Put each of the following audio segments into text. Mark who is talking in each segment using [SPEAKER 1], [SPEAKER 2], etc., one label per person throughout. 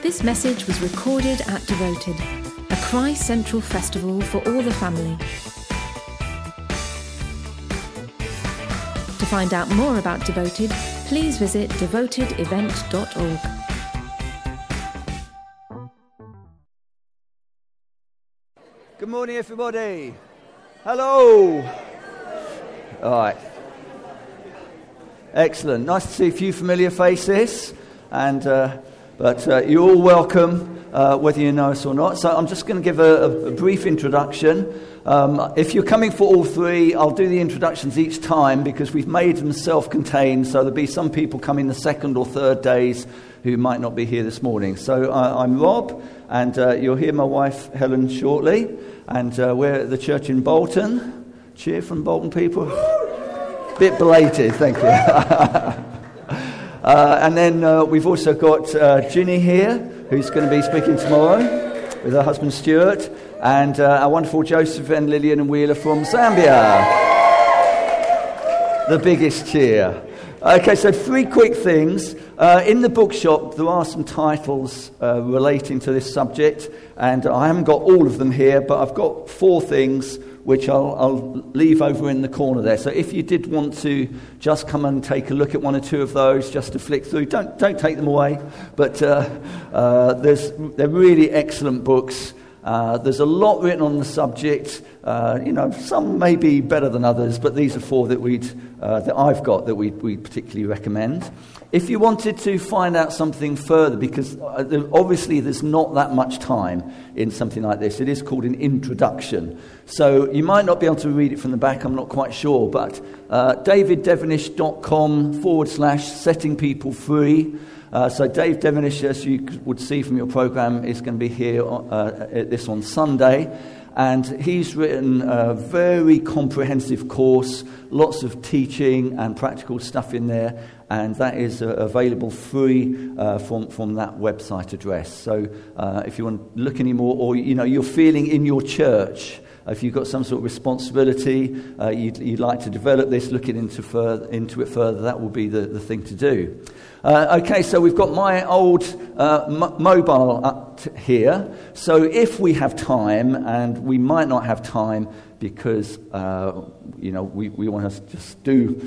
[SPEAKER 1] This message was recorded at Devoted, a ChristCentral festival for all the family. To find out more about Devoted, please visit devotedevent.org.
[SPEAKER 2] Good morning, everybody. Hello. All right. Excellent. Nice to see a few familiar faces, and uh, but uh, you're all welcome, uh, whether you know us or not. So I'm just going to give a, a brief introduction. Um, if you're coming for all three, I'll do the introductions each time because we've made them self-contained. So there'll be some people coming the second or third days who might not be here this morning. So uh, I'm Rob, and uh, you'll hear my wife Helen shortly. And uh, we're at the church in Bolton. Cheer from Bolton people. Bit belated, thank you. uh, and then uh, we've also got uh, Ginny here, who's going to be speaking tomorrow with her husband Stuart, and uh, our wonderful Joseph and Lillian and Wheeler from Zambia. The biggest cheer. Okay, so three quick things. Uh, in the bookshop, there are some titles uh, relating to this subject, and I haven't got all of them here, but I've got four things which I'll, I'll, leave over in the corner there. So if you did want to just come and take a look at one or two of those, just to flick through, don't, don't take them away. But uh, uh, there's, they're really excellent books. Uh, there's a lot written on the subject. Uh, you know, some may be better than others, but these are four that, we'd, uh, that I've got that we we particularly recommend. If you wanted to find out something further, because uh, obviously there's not that much time in something like this, it is called an introduction. So you might not be able to read it from the back, I'm not quite sure, but uh, forward slash setting people free. Uh, so Dave Devenish, as you would see from your program, is going to be here uh, at this on Sunday. And he's written a very comprehensive course, lots of teaching and practical stuff in there. And that is uh, available free uh, from, from that website address. So uh, if you want to look anymore, or you know, you're feeling in your church, if you've got some sort of responsibility, uh, you'd, you'd, like to develop this, looking into, further, into it further, that will be the, the thing to do. Uh, okay, so we've got my old uh, m- mobile up here. So if we have time, and we might not have time because, uh, you know, we, we want to just do,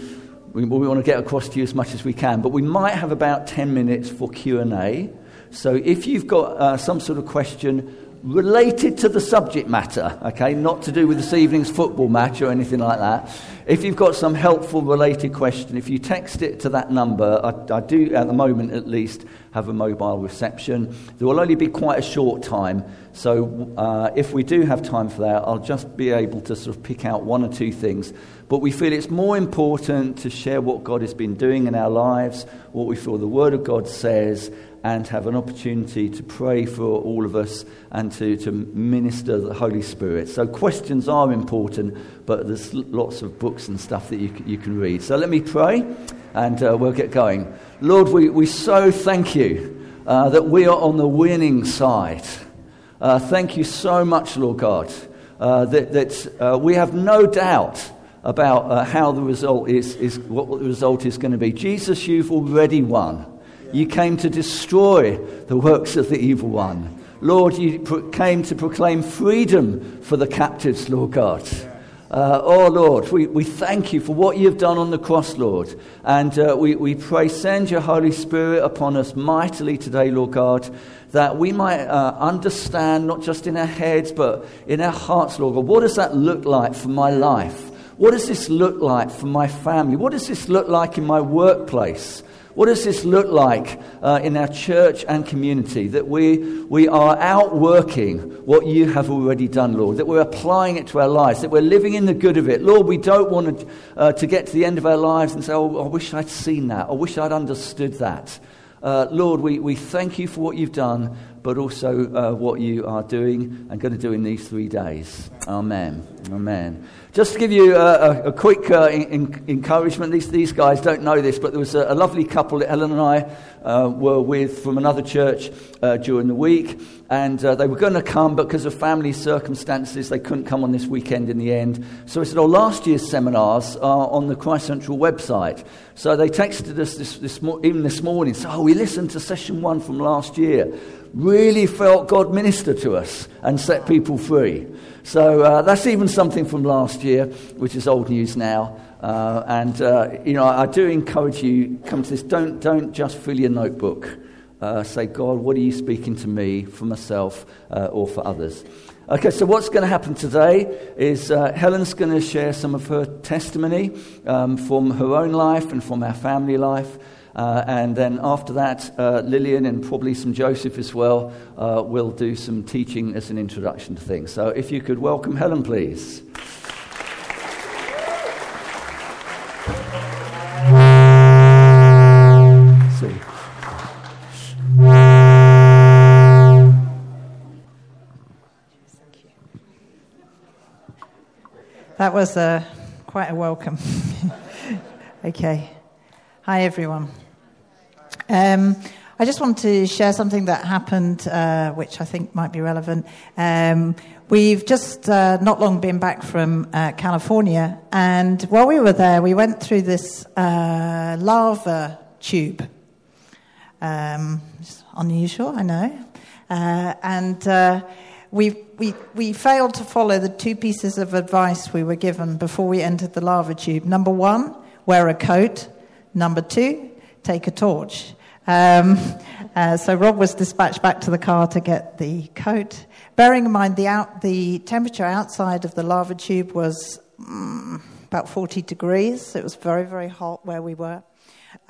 [SPEAKER 2] we, we want to get across to you as much as we can, but we might have about 10 minutes for Q&A. So if you've got uh, some sort of question, related to the subject matter, okay, not to do with this evening's football match or anything like that. If you've got some helpful related question, if you text it to that number, I, I do at the moment at least have a mobile reception. There will only be quite a short time, so uh, if we do have time for that, I'll just be able to sort of pick out one or two things. But we feel it's more important to share what God has been doing in our lives, what we feel the Word of God says, and have an opportunity to pray for all of us and to, to minister the Holy Spirit. So, questions are important, but there's lots of books and stuff that you, you can read. So, let me pray and uh, we'll get going. Lord, we, we so thank you uh, that we are on the winning side. Uh, thank you so much, Lord God, uh, that, that uh, we have no doubt about uh, how the result is, is, what the result is going to be. Jesus, you've already won. You came to destroy the works of the evil one. Lord, you pro- came to proclaim freedom for the captives, Lord God. Uh, oh, Lord, we, we thank you for what you've done on the cross, Lord. And uh, we, we pray, send your Holy Spirit upon us mightily today, Lord God, that we might uh, understand, not just in our heads, but in our hearts, Lord God, what does that look like for my life? What does this look like for my family? What does this look like in my workplace? What does this look like uh, in our church and community? That we, we are outworking what you have already done, Lord. That we're applying it to our lives. That we're living in the good of it. Lord, we don't want to, uh, to get to the end of our lives and say, oh, I wish I'd seen that. I wish I'd understood that. Uh, Lord, we, we thank you for what you've done, but also uh, what you are doing and going to do in these three days. Amen. Amen. Just to give you a, a, a quick uh, in, encouragement, these, these guys don't know this, but there was a, a lovely couple that Helen and I uh, were with from another church uh, during the week, and uh, they were going to come, but because of family circumstances, they couldn't come on this weekend in the end. So we said, oh, last year's seminars are on the ChristCentral website. So they texted us this, this even this morning, so oh, we listened to session one from last year. Really felt God minister to us and set people free. So uh, that's even something from last year, which is old news now. Uh, and, uh, you know, I do encourage you, come to this, don't, don't just fill your notebook. Uh, say, God, what are you speaking to me, for myself, uh, or for others? Okay, so what's going to happen today is uh, Helen's going to share some of her testimony um, from her own life and from our family life. Uh, and then after that, uh, Lillian and probably some Joseph as well uh, will do some teaching as an introduction to things. So if you could welcome Helen, please.
[SPEAKER 3] That was uh, quite a welcome. okay. Hi, everyone. Um, I just want to share something that happened, uh, which I think might be relevant. Um, we've just uh, not long been back from uh, California, and while we were there, we went through this uh, lava tube. Um, unusual, I know. Uh, and uh, we, we, we failed to follow the two pieces of advice we were given before we entered the lava tube. Number one, wear a coat. Number two, take a torch. Um, uh, so Rob was dispatched back to the car to get the coat. Bearing in mind the, out, the temperature outside of the lava tube was mm, about 40 degrees. It was very, very hot where we were.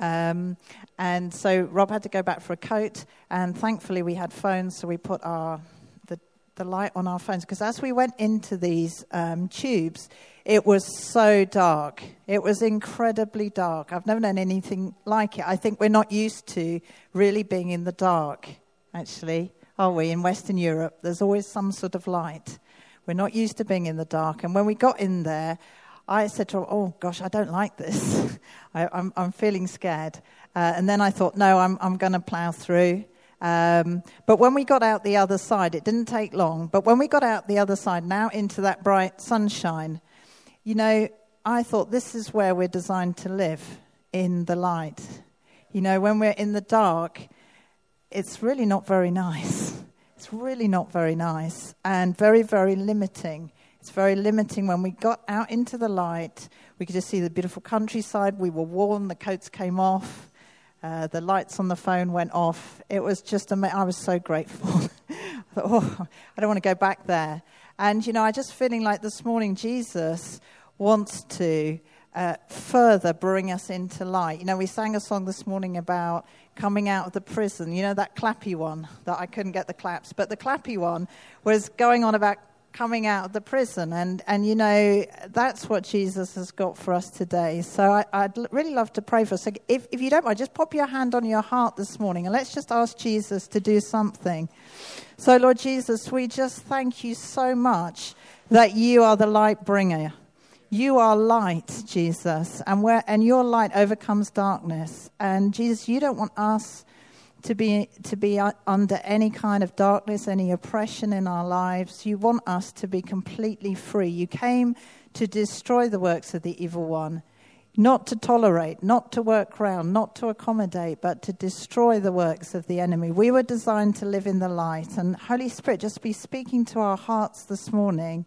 [SPEAKER 3] Um, and so Rob had to go back for a coat, and thankfully we had phones, so we put our the, light on our phones. Because as we went into these um, tubes, it was so dark. It was incredibly dark. I've never known anything like it. I think we're not used to really being in the dark, actually, are we? In Western Europe, there's always some sort of light. We're not used to being in the dark. And when we got in there, I said to her, Oh gosh, I don't like this. I, am feeling scared. Uh, and then I thought, No, I'm, I'm going to plow through. Um, but when we got out the other side, it didn't take long. But when we got out the other side, now into that bright sunshine, you know, I thought this is where we're designed to live in the light. You know, when we're in the dark, it's really not very nice. It's really not very nice and very, very limiting. It's very limiting. When we got out into the light, we could just see the beautiful countryside. We were warm, the coats came off, uh, the lights on the phone went off. It was just amazing. I was so grateful. I thought, oh, I don't want to go back there. And, you know, I just feeling like this morning Jesus wants to uh, further bring us into light. You know, we sang a song this morning about coming out of the prison. You know, that clappy one that I couldn't get the claps, but the clappy one was going on about coming out of the prison. And, and you know, that's what Jesus has got for us today. So I, would really love to pray for us. So if, if you don't mind, just pop your hand on your heart this morning and let's just ask Jesus to do something. So, Lord Jesus, we just thank you so much that you are the light bringer. You are light, Jesus, and, where, and your light overcomes darkness. And Jesus, you don't want us to be, to be under any kind of darkness, any oppression in our lives. You want us to be completely free. You came to destroy the works of the evil one, not to tolerate, not to work round, not to accommodate, but to destroy the works of the enemy. We were designed to live in the light. And Holy Spirit, just be speaking to our hearts this morning.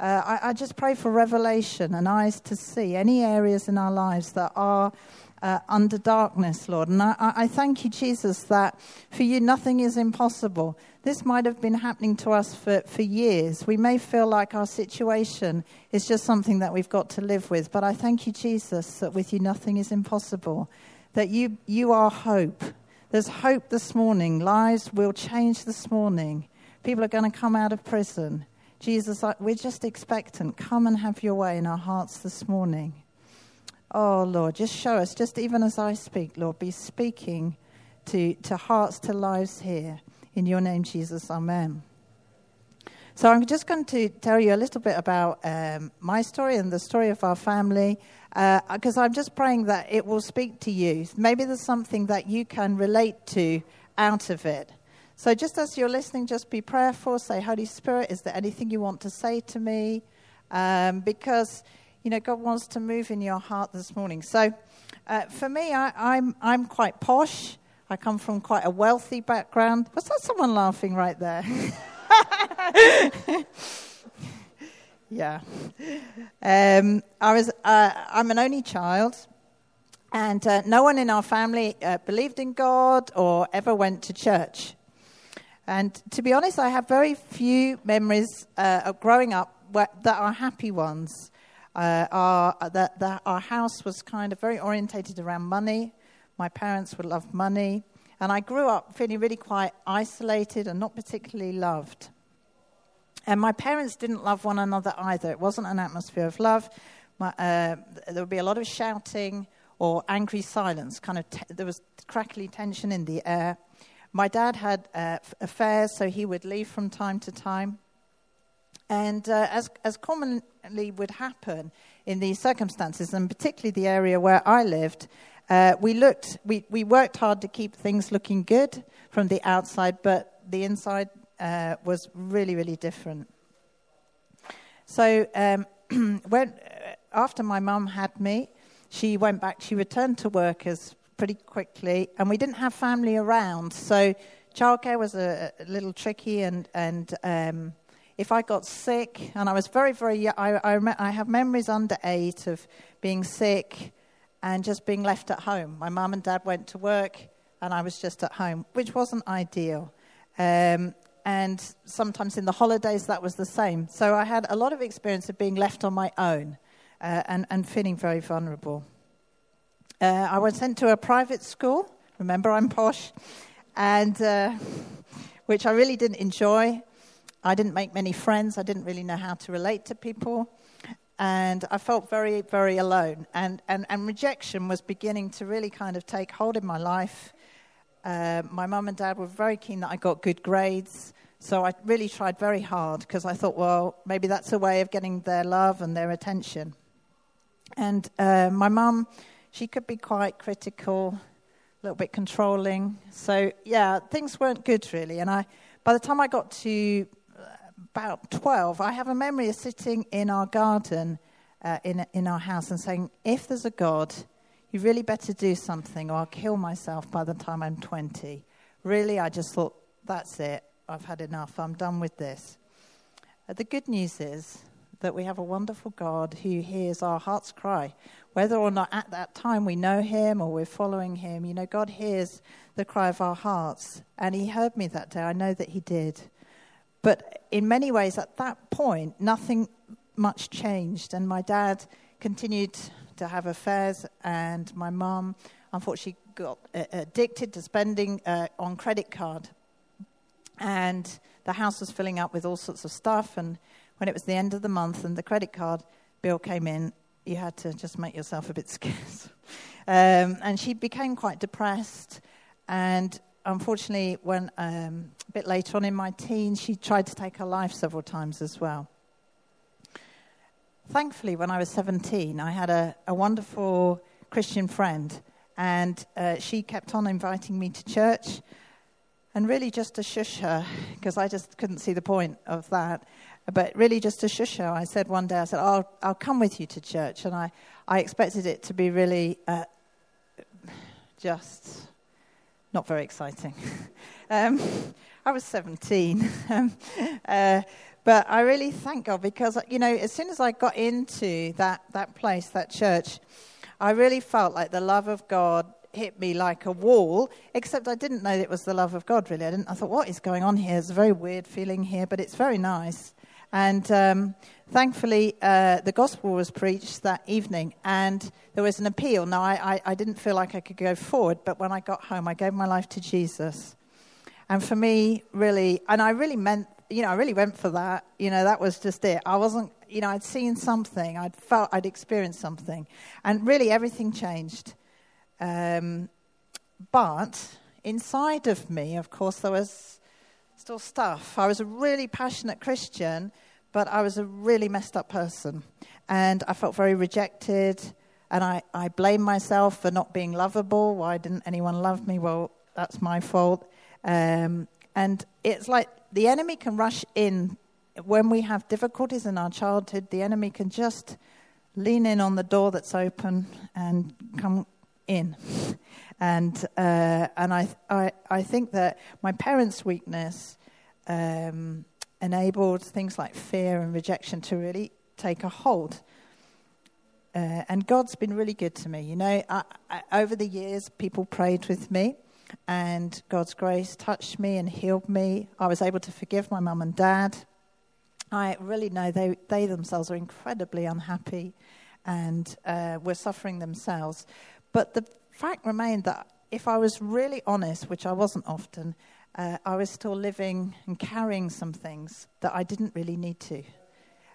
[SPEAKER 3] Uh, I, I just pray for revelation and eyes to see any areas in our lives that are uh, under darkness, Lord. And I, I thank you, Jesus, that for you nothing is impossible. This might have been happening to us for, for years. We may feel like our situation is just something that we've got to live with. But I thank you, Jesus, that with you nothing is impossible, that you, you are hope. There's hope this morning. Lives will change this morning. People are going to come out of prison. Jesus, we're just expectant. Come and have your way in our hearts this morning. Oh, Lord, just show us, just even as I speak, Lord, be speaking to, to hearts, to lives here. In your name, Jesus, amen. So I'm just going to tell you a little bit about um, my story and the story of our family, because uh, I'm just praying that it will speak to you. Maybe there's something that you can relate to out of it. So just as you're listening, just be prayerful. Say, Holy Spirit, is there anything you want to say to me? Um, because you know, God wants to move in your heart this morning. So, uh, for me, I, I'm, I'm quite posh. I come from quite a wealthy background. Was that someone laughing right there? yeah. Um, I was, uh, I'm an only child, and uh, no one in our family uh, believed in God or ever went to church. And to be honest, I have very few memories uh, of growing up where, that are happy ones. Uh, our, that our house was kind of very orientated around money. My parents would love money. And I grew up feeling really quite isolated and not particularly loved. And my parents didn't love one another either. It wasn't an atmosphere of love. My, uh, there would be a lot of shouting or angry silence. Kind of, there was crackly tension in the air. My dad had uh, affairs, so he would leave from time to time. And uh, as, as commonly would happen in these circumstances, and particularly the area where I lived, uh, we looked, we, we worked hard to keep things looking good from the outside, but the inside uh, was really, really different. So um, when, uh, after my mum had me, she went back, she returned to work as pretty quickly, and we didn't have family around. So childcare was a, a little tricky, and, and um, if I got sick, and I was very, very young, I, I, I have memories under eight of being sick and just being left at home. My mum and dad went to work, and I was just at home, which wasn't ideal. Um, and sometimes in the holidays, that was the same. So I had a lot of experience of being left on my own uh, and, and feeling very vulnerable. Uh, I was sent to a private school. Remember, I'm posh. And uh, which I really didn't enjoy. I didn't make many friends. I didn't really know how to relate to people. And I felt very, very alone. And, and, and rejection was beginning to really kind of take hold in my life. Uh, my mum and dad were very keen that I got good grades. So I really tried very hard because I thought, well, maybe that's a way of getting their love and their attention. And uh, my mum, she could be quite critical, a little bit controlling. So, yeah, things weren't good really. And I, by the time I got to about 12, I have a memory of sitting in our garden uh, in, in our house and saying, if there's a God, you really better do something or I'll kill myself by the time I'm 20. Really, I just thought, that's it. I've had enough. I'm done with this. Uh, the good news is that we have a wonderful God who hears our heart's cry. Whether or not at that time we know him or we're following him, you know, God hears the cry of our hearts. And he heard me that day. I know that he did. But in many ways, at that point, nothing much changed. And my dad continued to have affairs, and my mum, unfortunately, got uh, addicted to spending uh, on credit card. And the house was filling up with all sorts of stuff. And when it was the end of the month and the credit card bill came in, you had to just make yourself a bit scarce. Um, and she became quite depressed. And unfortunately, when um, a bit later on in my teens, she tried to take her life several times as well. Thankfully, when I was 17, I had a, a wonderful Christian friend, and uh, she kept on inviting me to church. And really, just to shush her, because I just couldn't see the point of that. But really, just to shush her, I said one day, I said, I'll, I'll come with you to church. And I, I expected it to be really uh, just not very exciting. um, I was 17. um, uh, but I really thank God because, you know, as soon as I got into that, that place, that church, I really felt like the love of God hit me like a wall, except I didn't know it was the love of God, really. I, didn't, I thought, what is going on here? It's a very weird feeling here, but it's very nice. And um, thankfully, uh, the gospel was preached that evening, and there was an appeal. Now, I, I, I, didn't feel like I could go forward, but when I got home, I gave my life to Jesus. And for me, really, and I really meant, you know, I really went for that. You know, that was just it. I wasn't, you know, I'd seen something, I'd felt, I'd experienced something, and really everything changed. Um, but inside of me, of course, there was still stuff. I was a really passionate Christian but I was a really messed up person. And I felt very rejected. And I, I blamed myself for not being lovable. Why didn't anyone love me? Well, that's my fault. Um, and it's like the enemy can rush in when we have difficulties in our childhood. The enemy can just lean in on the door that's open and come in. And, uh, and I, I, I think that my parents' weakness um, enabled things like fear and rejection to really take a hold. Uh, and God's been really good to me. You know, I, I, over the years, people prayed with me, and God's grace touched me and healed me. I was able to forgive my mum and dad. I really know they, they themselves are incredibly unhappy and uh, were suffering themselves. But the fact remained that if I was really honest, which I wasn't often, uh, I was still living and carrying some things that I didn't really need to.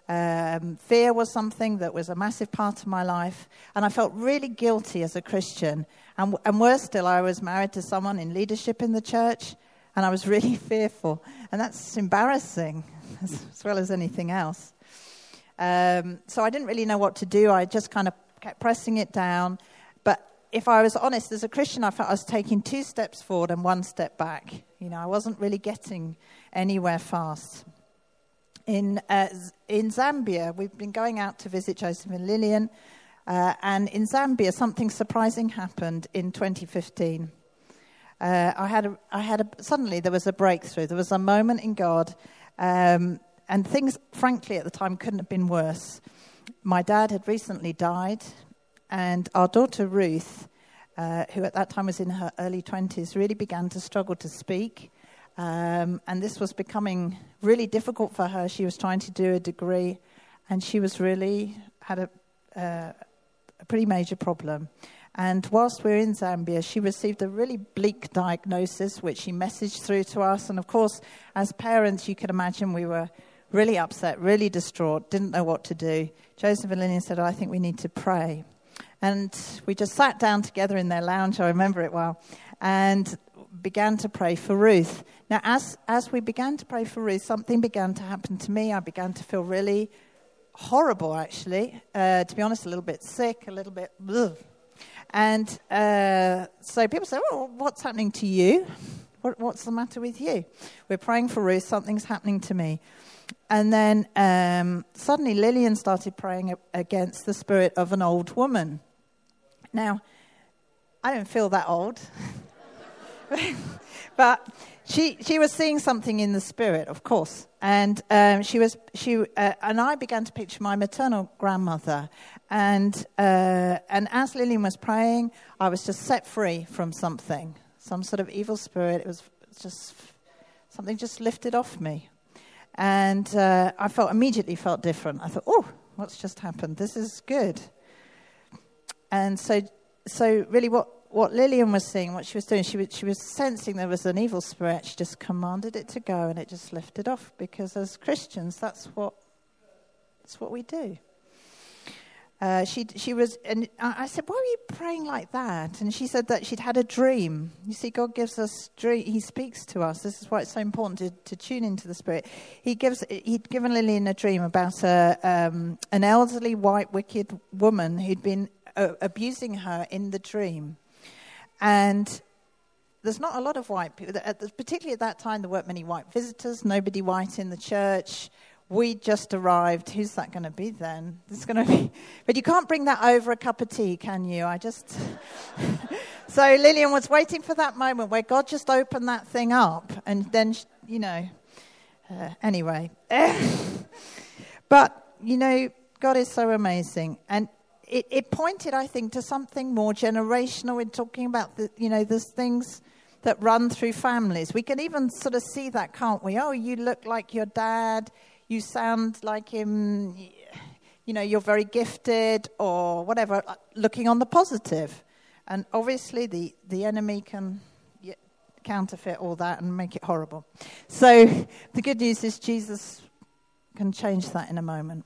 [SPEAKER 3] Um, fear was something that was a massive part of my life, and I felt really guilty as a Christian. And, and worse still, I was married to someone in leadership in the church, and I was really fearful. And that's embarrassing as, as well as anything else. Um, so I didn't really know what to do. I just kind of kept pressing it down. If I was honest, as a Christian, I felt I was taking two steps forward and one step back. You know, I wasn't really getting anywhere fast in, uh, in Zambia. We've been going out to visit Joseph and Lillian. Uh, and in Zambia, something surprising happened in 2015. Uh, I had, a, I had a, suddenly there was a breakthrough. There was a moment in God, um, and things, frankly, at the time couldn't have been worse. My dad had recently died, and our daughter Ruth, uh, who at that time was in her early 20s, really began to struggle to speak. Um, and this was becoming really difficult for her. She was trying to do a degree, and she was really had a, uh, a pretty major problem. And whilst we were in Zambia, she received a really bleak diagnosis, which she messaged through to us. And of course, as parents, you can imagine we were really upset, really distraught, didn't know what to do. Joseph and Lillian said, I think we need to pray. And we just sat down together in their lounge, I remember it well, and began to pray for Ruth. Now, as, as we began to pray for Ruth, something began to happen to me. I began to feel really horrible, actually. Uh, to be honest, a little bit sick, a little bit. Ugh. And uh, so people say, well, what's happening to you? What, what's the matter with you? We're praying for Ruth, something's happening to me. And then um, suddenly Lillian started praying against the spirit of an old woman. Now, I don't feel that old. but she she was seeing something in the spirit, of course, and um, she was she uh, and I began to picture my maternal grandmother, and uh, and as Lillian was praying, I was just set free from something, some sort of evil spirit. It was just something just lifted off me, and uh, I felt immediately felt different. I thought, oh, what's just happened? This is good, and so so really what what Lillian was seeing, what she was doing, she was, she was sensing there was an evil spirit. She just commanded it to go, and it just lifted off. Because as Christians, that's what that's what we do. Uh, she she was, and I said, "Why are you praying like that?" And she said that she'd had a dream. You see, God gives us dream. He speaks to us. This is why it's so important to, to tune into the Spirit. He gives. He'd given Lillian a dream about a um, an elderly white wicked woman who'd been uh, abusing her in the dream. And there's not a lot of white people, particularly at that time, there weren't many white visitors, nobody white in the church. We just arrived. Who's that going to be then? It's going to be, but you can't bring that over a cup of tea, can you? I just. so Lillian was waiting for that moment where God just opened that thing up, and then you know. Uh, anyway, but you know, God is so amazing, and it, it pointed, I think, to something more generational in talking about the, you know, there's things that run through families. We can even sort of see that, can't we? Oh, you look like your dad. You sound like him. You know, you're very gifted, or whatever. Uh, looking on the positive, and obviously the the enemy can counterfeit all that and make it horrible. So the good news is Jesus can change that in a moment.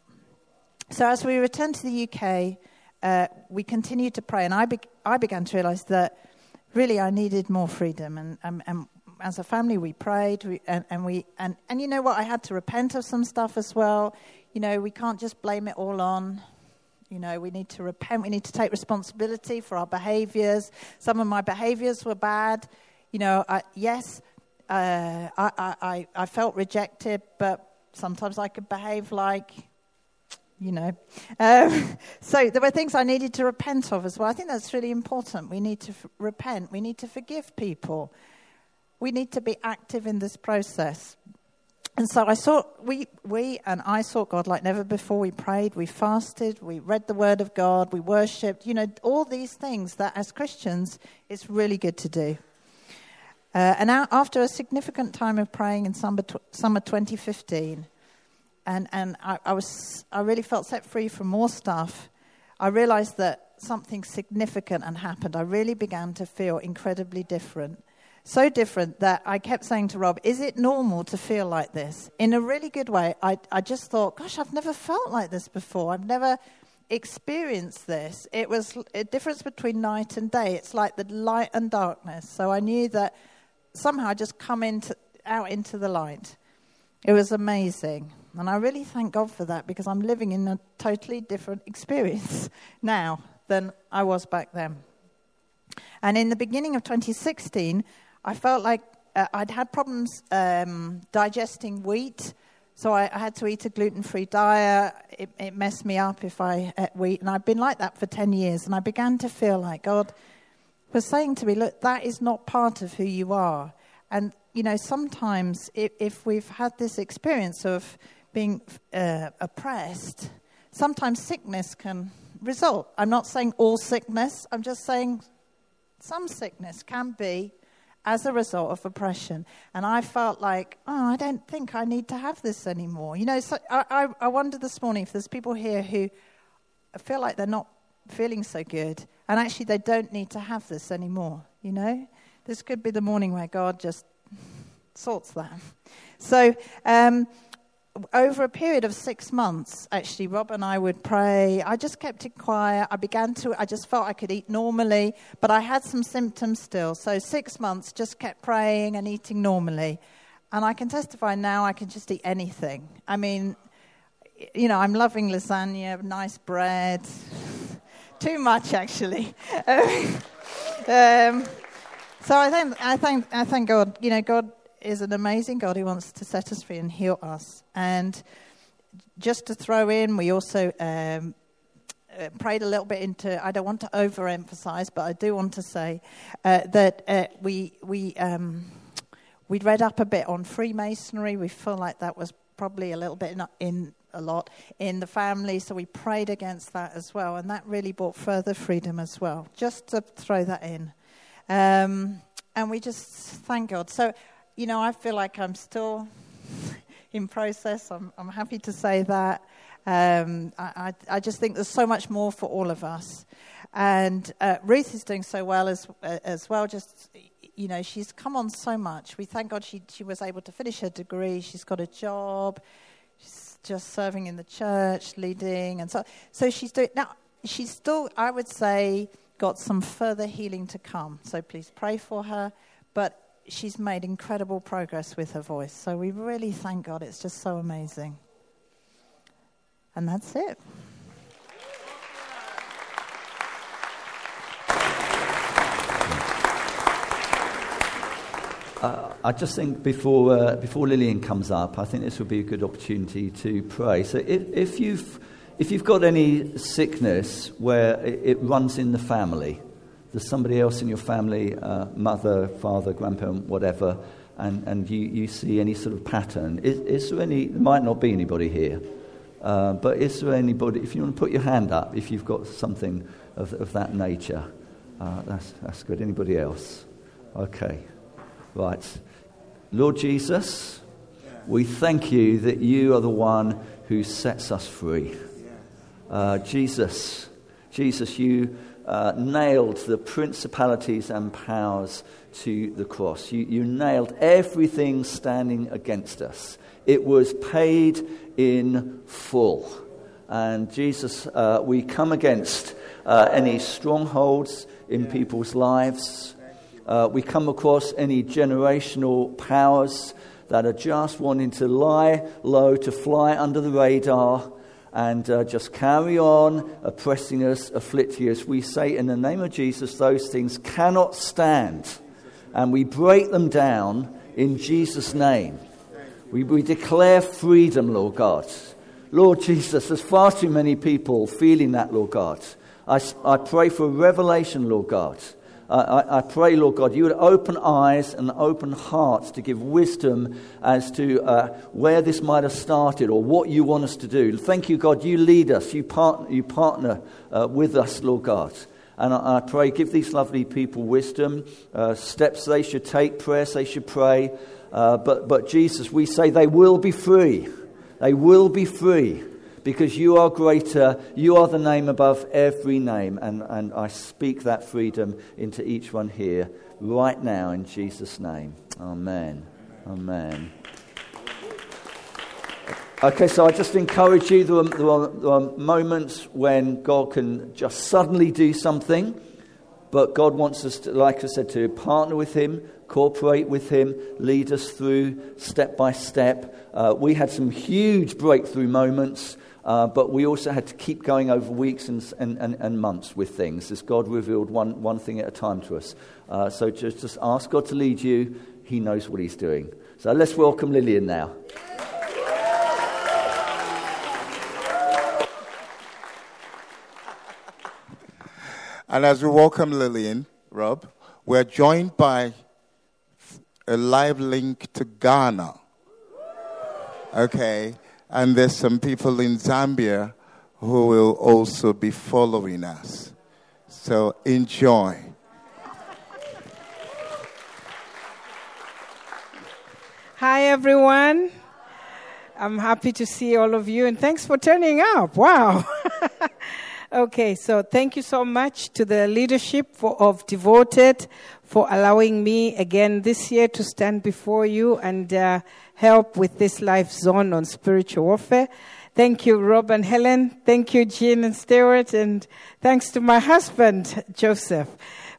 [SPEAKER 3] So as we return to the UK, uh, we continued to pray, and I, be- I began to realize that really I needed more freedom. And, and, and as a family, we prayed, we, and, and, we and, and you know what? I had to repent of some stuff as well. You know, we can't just blame it all on. You know, we need to repent. We need to take responsibility for our behaviors. Some of my behaviors were bad. You know, I, yes, uh, I, I, I felt rejected, but sometimes I could behave like you know. Um, so there were things I needed to repent of as well. I think that's really important. We need to f- repent, we need to forgive people, we need to be active in this process. And so I saw we we and I sought God like never before. We prayed, we fasted, we read the Word of God, we worshipped. You know, all these things that as Christians it's really good to do. Uh, and after a significant time of praying in summer, summer 2015, and, and I, I, was, I really felt set free from more stuff, I realized that something significant had happened. I really began to feel incredibly different. So different that I kept saying to Rob, Is it normal to feel like this? In a really good way. I, I just thought, Gosh, I've never felt like this before. I've never experienced this. It was a difference between night and day. It's like the light and darkness. So I knew that somehow I just come into, out into the light. It was amazing. And I really thank God for that because I'm living in a totally different experience now than I was back then. And in the beginning of 2016, I felt like uh, I'd had problems um, digesting wheat. So I, I, had to eat a gluten free diet. It, it, messed me up if I ate wheat. And I've been like that for 10 years. And I began to feel like God was saying to me, Look, that is not part of who you are. And, you know, sometimes if, if we've had this experience of being uh, oppressed, sometimes sickness can result. I'm not saying all sickness, I'm just saying some sickness can be as a result of oppression. And I felt like, oh, I don't think I need to have this anymore. You know, so I, I, I wonder this morning if there's people here who feel like they're not feeling so good, and actually they don't need to have this anymore, you know? This could be the morning where God just sorts that. So, um, over a period of six months, actually, Rob and I would pray. I just kept it quiet. I began to, I just felt I could eat normally, but I had some symptoms still. So, six months, just kept praying and eating normally. And I can testify now I can just eat anything. I mean, you know, I'm loving lasagna, nice bread. Too much, actually. um, so I thank, I thank, I thank God. You know, God is an amazing God who wants to set us free and heal us. And just to throw in, we also um, uh, prayed a little bit into. I don't want to overemphasize, but I do want to say uh, that uh, we we um, we read up a bit on Freemasonry. We feel like that was probably a little bit in, in a lot in the family, so we prayed against that as well, and that really brought further freedom as well. Just to throw that in. Um, and we just thank God. So, you know, I feel like I'm still in process. I'm, I'm happy to say that. Um, I, I, just think there's so much more for all of us. And uh, Ruth is doing so well as, uh, as well. Just, you know, she's come on so much. We thank God she, she was able to finish her degree. She's got a job. She's just serving in the church, leading. And so, so she's doing, now, she's still, I would say, got some further healing to come. So please pray for her. But she's made incredible progress with her voice. So we really thank God. It's just so amazing. And that's it.
[SPEAKER 2] Uh, I just think before, uh, before Lillian comes up, I think this would be a good opportunity to pray. So if, if you've if you've got any sickness where it, runs in the family, there's somebody else in your family, uh, mother, father, grandparent, whatever, and, and you, you see any sort of pattern, is, is there any, there might not be anybody here, uh, but is there anybody, if you want to put your hand up, if you've got something of, of that nature, uh, that's, that's good. Anybody else? Okay. Right. Lord Jesus, we thank you that you are the one who sets us free. Uh, Jesus, Jesus, you uh, nailed the principalities and powers to the cross. You, you nailed everything standing against us. It was paid in full. And Jesus, uh, we come against uh, any strongholds in people's lives. Uh, we come across any generational powers that are just wanting to lie low, to fly under the radar and uh, just carry on oppressing us, afflicting us. We say, in the name of Jesus, those things cannot stand. And we break them down in Jesus' name. We, we declare freedom, Lord God. Lord Jesus, there's far too many people feeling that, Lord God. I, I pray for revelation, Lord God. I, I, pray, Lord God, you would open eyes and open hearts to give wisdom as to uh, where this might have started or what you want us to do. Thank you, God, you lead us, you, you partner uh, with us, Lord God. And I, I, pray, give these lovely people wisdom, uh, steps they should take, prayers they should pray. Uh, but, but Jesus, we say they will be free. They will be free because you are greater. You are the name above every name. And, and I speak that freedom into each one here right now in Jesus' name. Amen. Amen. Okay, so I just encourage you. There are, there, are, there are, moments when God can just suddenly do something, but God wants us, to, like I said, to partner with Him, cooperate with Him, lead us through step by step. Uh, we had some huge breakthrough moments uh, but we also had to keep going over weeks and, and, and, and, months with things as God revealed one, one thing at a time to us. Uh, so just, just ask God to lead you. He knows what He's doing. So let's welcome Lillian now.
[SPEAKER 4] And as we welcome Lillian, Rob, we're joined by a live link to Ghana. Okay and there's some people in Zambia who will also be following us. So enjoy.
[SPEAKER 5] Hi, everyone. I'm happy to see all of you, and thanks for turning up. Wow. okay, so thank you so much to the leadership for, of Devoted for allowing me again this year to stand before you and. Uh, help with this life zone on spiritual warfare. Thank you, Rob and Helen. Thank you, Jean and Stewart. And thanks to my husband, Joseph,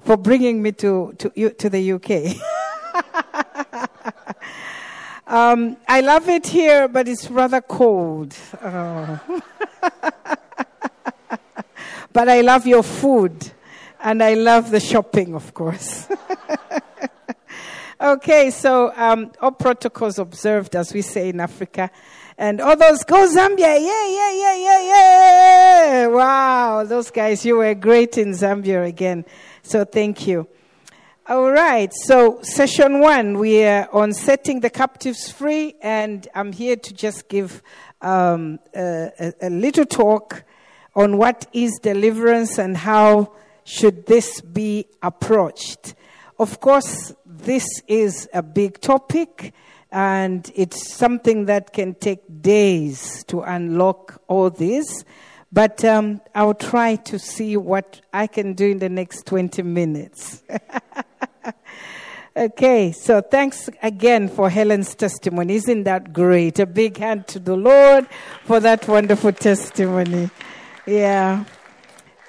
[SPEAKER 5] for bringing me to, to, to the UK. um, I love it here, but it's rather cold. Oh. but I love your food. And I love the shopping, of course. Okay, so um, all protocols observed, as we say in Africa. And all those, go Zambia, yeah, yeah, yeah, yeah, yeah. Wow, those guys, you were great in Zambia again. So thank you. All right, so session one, we are on setting the captives free, and I'm here to just give um, a, a little talk on what is deliverance and how should this be approached. Of course, this is a big topic and it's something that can take days to unlock all this. But um, I'll try to see what I can do in the next 20 minutes. okay, so thanks again for Helen's testimony. Isn't that great? A big hand to the Lord for that wonderful testimony. Yeah.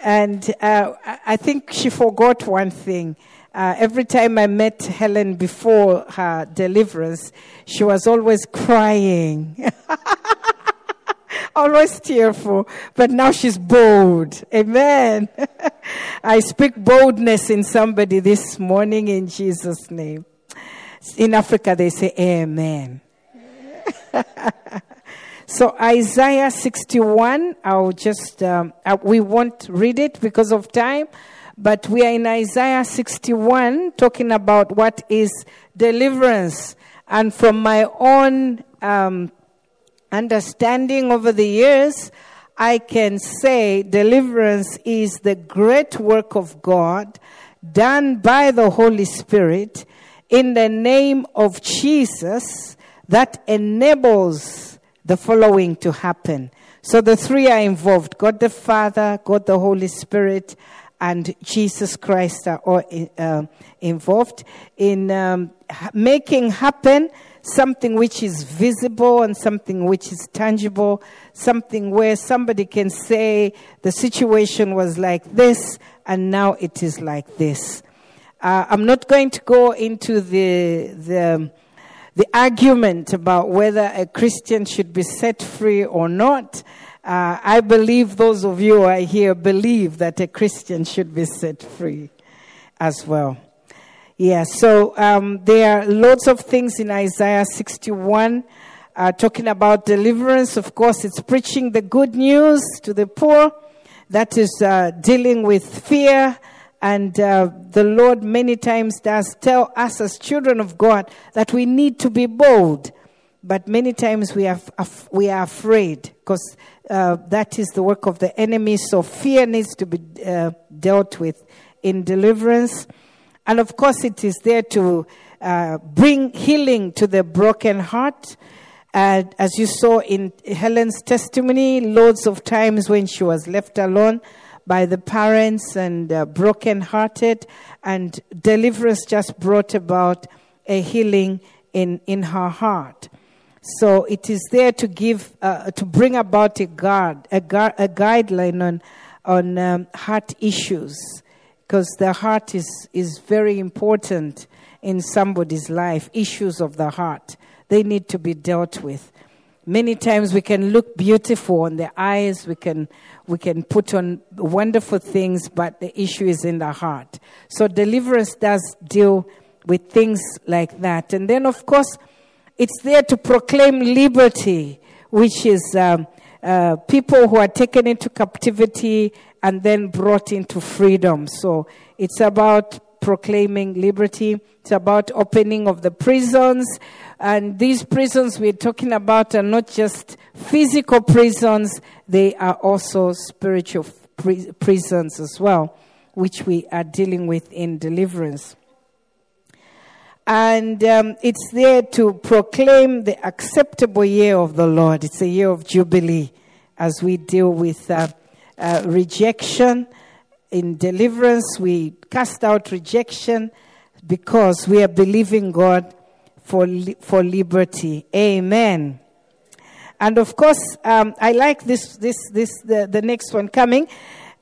[SPEAKER 5] And uh, I think she forgot one thing. Uh, every time I met Helen before her deliverance, she was always crying. always tearful, but now she's bold. Amen. I speak boldness in somebody this morning in Jesus' name. In Africa, they say amen. so Isaiah 61, I'll just, um, uh, we won't read it because of time. But we are in Isaiah 61 talking about what is deliverance. And from my own um, understanding over the years, I can say deliverance is the great work of God done by the Holy Spirit in the name of Jesus that enables the following to happen. So the three are involved God the Father, God the Holy Spirit, and Jesus Christ are all uh, involved in um, making happen something which is visible and something which is tangible, something where somebody can say the situation was like this and now it is like this. Uh, I'm not going to go into the the the argument about whether a Christian should be set free or not. Uh, I believe those of you who are here believe that a Christian should be set free as well. Yeah, so um, there are lots of things in Isaiah 61. uh, talking about deliverance. Of course, it's preaching the good news to the poor. That is uh, dealing with fear. And uh, the Lord many times does tell us as children of God that we need to be bold. But many times we are, we are afraid because uh, that is the work of the enemy. So fear needs to be uh, dealt with in deliverance. And of course, it is there to uh, bring healing to the broken heart. And as you saw in Helen's testimony, loads of times when she was left alone by the parents and uh, broken hearted, and deliverance just brought about a healing in, in her heart. So it is there to give, uh, to bring about a guard, a, gu- a guideline on, on um, heart issues, because the heart is, is very important in somebody's life, issues of the heart. They need to be dealt with. Many times we can look beautiful on the eyes, we can, we can put on wonderful things, but the issue is in the heart. So deliverance does deal with things like that. And then, of course, it's there to proclaim liberty, which is um, uh, people who are taken into captivity and then brought into freedom. So it's about proclaiming liberty. It's about opening of the prisons. And these prisons we're talking about are not just physical prisons, they are also spiritual prisons as well, which we are dealing with in deliverance. And um, it's there to proclaim the acceptable year of the Lord. It's a year of Jubilee as we deal with uh, uh, rejection in deliverance, we cast out rejection because we are believing God for, li- for liberty. Amen. And of course, um, I like this, this, this, the, the next one coming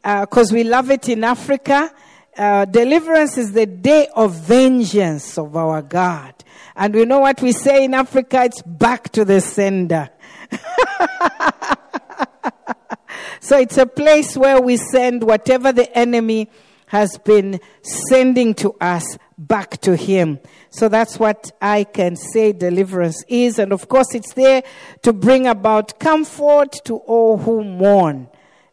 [SPEAKER 5] because uh, we love it in Africa. Uh, deliverance is the day of vengeance of our God. And we know what we say in Africa, it's back to the sender. So it's a place where we send whatever the enemy has been sending to us back to him. So that's what I can say deliverance is. And of course, it's there to bring about comfort to all who mourn.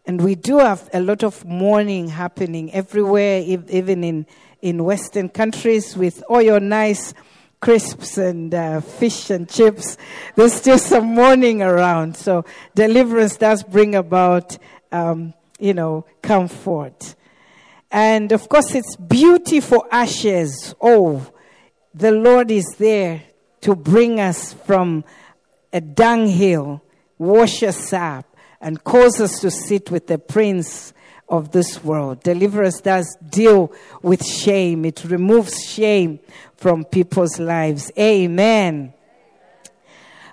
[SPEAKER 5] And we do have a lot of mourning happening everywhere, even in, in Western countries with all your nice crisps and uh, fish and chips. There's still some mourning around. So deliverance does bring about, um, you know, comfort. And of course, it's beauty for ashes. Oh, the Lord is there to bring us from a dunghill, wash us up, and cause us to sit with the Prince of this world. Deliverance does deal with shame. It removes shame from people's lives. Amen.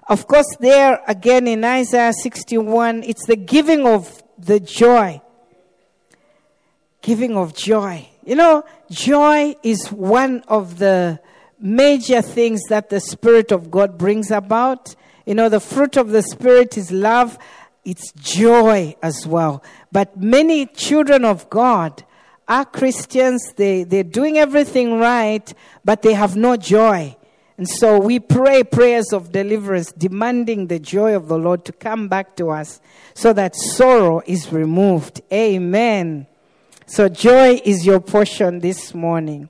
[SPEAKER 5] Of course, there again in Isaiah 61, it's the giving of the joy. Giving of joy. You know, joy is one of the major things that the Spirit of God brings about. You know, the fruit of the Spirit is love, it's joy as well. But many children of God are Christians, they, they're doing everything right, but they have no joy. And so we pray prayers of deliverance, demanding the joy of the Lord to come back to us so that sorrow is removed. Amen. So joy is your portion this morning.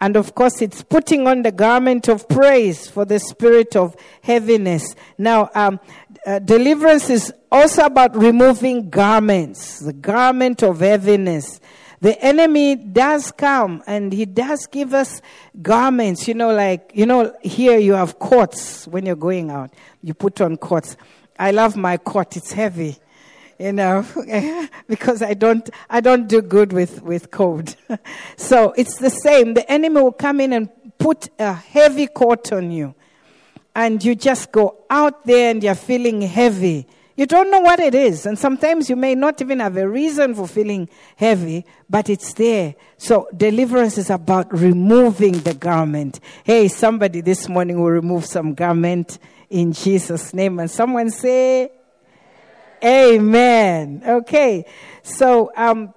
[SPEAKER 5] And of course, it's putting on the garment of praise for the spirit of heaviness. Now, um, uh, deliverance is also about removing garments, the garment of heaviness. The enemy does come and he does give us garments, you know, like, you know, here you have coats when you're going out. You put on coats. I love my coat. It's heavy, you know, because I don't, I don't do good with, with cold. so it's the same. The enemy will come in and put a heavy coat on you and you just go out there and you're feeling heavy you don't know what it is. And sometimes you may not even have a reason for feeling heavy, but it's there. So deliverance is about removing the garment. Hey, somebody this morning will remove some garment in Jesus' name. And someone say, Amen. Okay. So, um,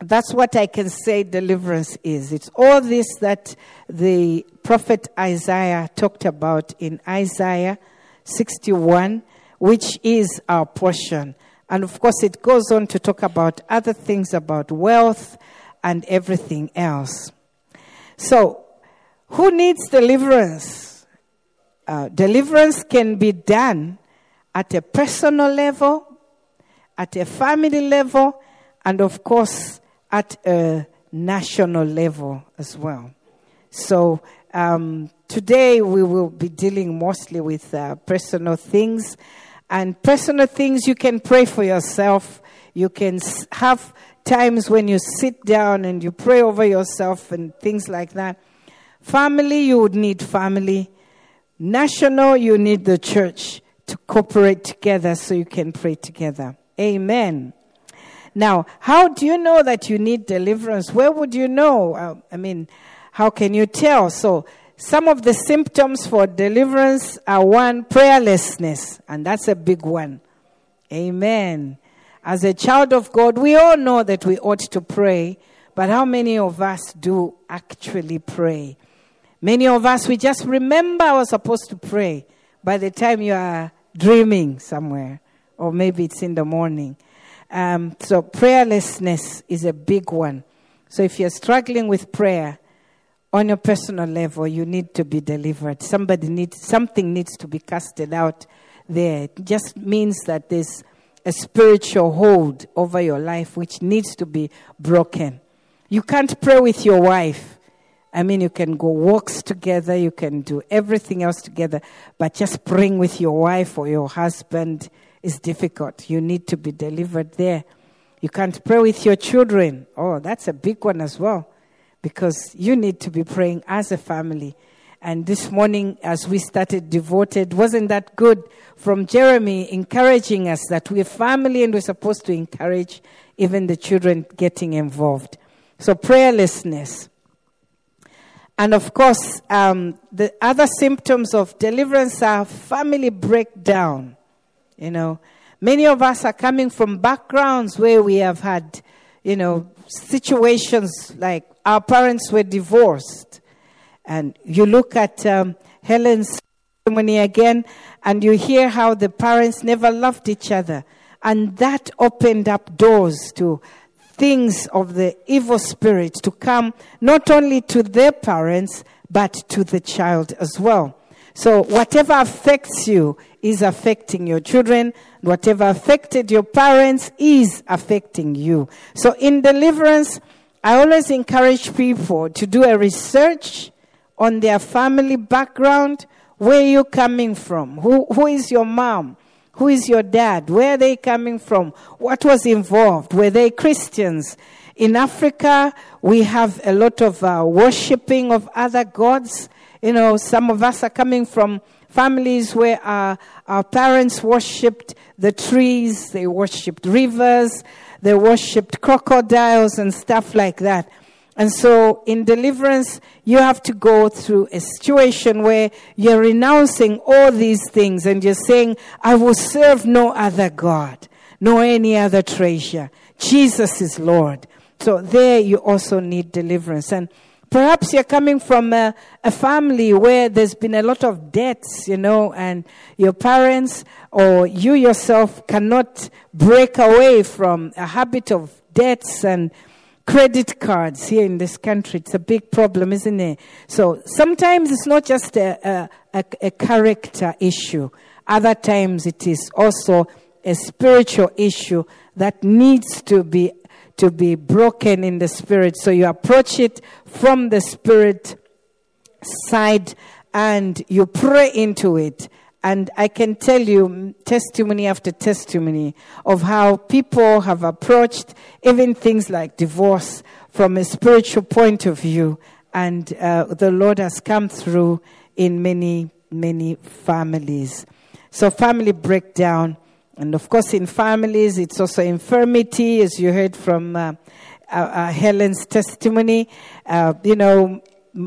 [SPEAKER 5] that's what I can say deliverance is. It's all this that the prophet Isaiah talked about in Isaiah 61, which is our portion. And of course, it goes on to talk about other things about wealth and everything else. So, who needs deliverance? Uh, deliverance can be done at a personal level, at a family level, and of course, at a national level as well. So, um, today we will be dealing mostly with uh, personal things. And personal things you can pray for yourself. You can have times when you sit down and you pray over yourself and things like that. Family, you would need family. National, you need the church to cooperate together so you can pray together. Amen. Now, how do you know that you need deliverance? Where would you know? I mean, how can you tell? So, some of the symptoms for deliverance are one, prayerlessness, and that's a big one. Amen. As a child of God, we all know that we ought to pray, but how many of us do actually pray? Many of us, we just remember we're supposed to pray by the time you are dreaming somewhere, or maybe it's in the morning. Um, so, prayerlessness is a big one. So, if you're struggling with prayer on your personal level, you need to be delivered. Somebody needs, something needs to be casted out there. It just means that there's a spiritual hold over your life which needs to be broken. You can't pray with your wife. I mean, you can go walks together, you can do everything else together, but just praying with your wife or your husband is difficult. You need to be delivered there. You can't pray with your children. Oh, that's a big one as well, because you need to be praying as a family. And this morning, as we started devoted, wasn't that good from Jeremy encouraging us that we're family and we're supposed to encourage even the children getting involved? So, prayerlessness. And of course, um, the other symptoms of deliverance are family breakdown. You know, many of us are coming from backgrounds where we have had, you know, situations like our parents were divorced and you look at um, Helen's testimony again, and you hear how the parents never loved each other. And that opened up doors to things of the evil spirit to come not only to their parents, but to the child as well. So whatever affects you is affecting your children. Whatever affected your parents is affecting you. So in deliverance, I always encourage people to do a research on their family background. Where are you coming from? Who, who is your mom? Who is your dad? Where are they coming from? What was involved? Were they Christians? In Africa, we have a lot of uh, worshipping of other gods. You know, some of us are coming from families where our, our parents worshipped the trees, they worshipped rivers, they worshipped crocodiles and stuff like that. And so in deliverance, you have to go through a situation where you're renouncing all these things and you're saying, I will serve no other God, no any other treasure. Jesus is Lord. So there you also need deliverance. And perhaps you're coming from a, a, family where there's been a lot of debts, you know, and your parents or you yourself cannot break away from a habit of debts and credit cards here in this country. It's a big problem, isn't it? So sometimes it's not just a, a, a character issue. Other times it is also a spiritual issue that needs to be to be broken in the spirit. So you approach it from the spirit side and you pray into it and I can tell you testimony after testimony of how people have approached even things like divorce from a spiritual point of view. And uh, the Lord has come through in many, many families. So, family breakdown. And of course, in families, it's also infirmity, as you heard from uh, uh, uh Helen's testimony. Uh, you know,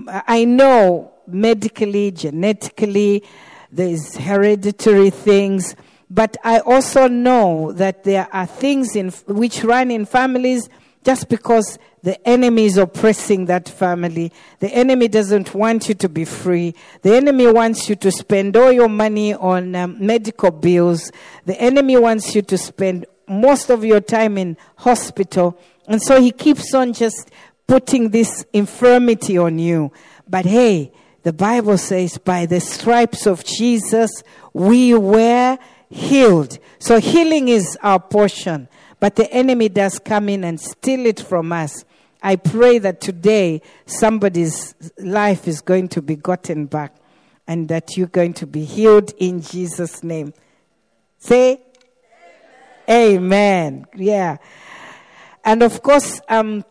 [SPEAKER 5] I know medically, genetically, there's hereditary things. But I also know that there are things in, which run in families just because the enemy is oppressing that family. The enemy doesn't want you to be free. The enemy wants you to spend all your money on um, medical bills. The enemy wants you to spend most of your time in hospital. And so he keeps on just putting this infirmity on you. But hey, the Bible says, by the stripes of Jesus, we were healed. So healing is our portion. But the enemy does come in and steal it from us. I pray that today somebody's life is going to be gotten back and that you're going to be healed in Jesus' name. Say, Amen. Amen. Yeah. And of course, um,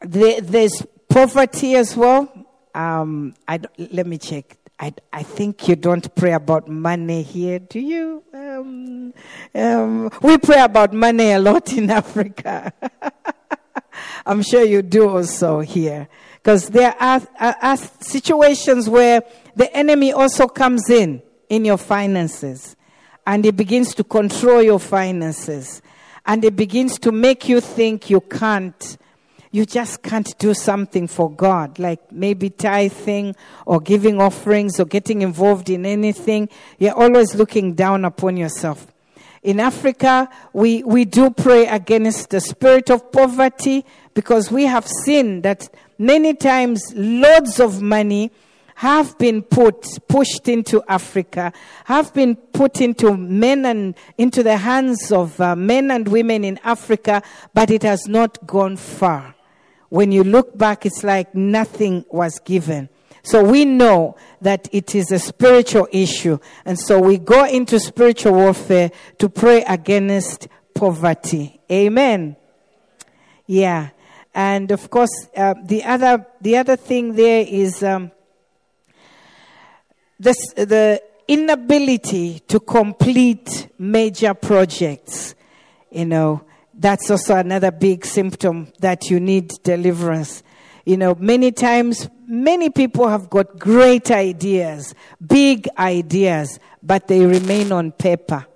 [SPEAKER 5] the, there's poverty as well. Um, I let me check. I, I think you don't pray about money here, do you? Um, um, we pray about money a lot in Africa. I'm sure you do also here. Because there are, are, are situations where the enemy also comes in, in your finances. And he begins to control your finances. And he begins to make you think you can't you just can't do something for God, like maybe tithing or giving offerings or getting involved in anything. You're always looking down upon yourself. In Africa, we, we do pray against the spirit of poverty because we have seen that many times loads of money have been put, pushed into Africa, have been put into men and into the hands of uh, men and women in Africa, but it has not gone far when you look back, it's like nothing was given. So we know that it is a spiritual issue. And so we go into spiritual warfare to pray against poverty. Amen. Yeah. And of course, uh, the other, the other thing there is, um, this, the inability to complete major projects. You know, that's also another big symptom that you need deliverance. You know, many times, many people have got great ideas, big ideas, but they remain on paper.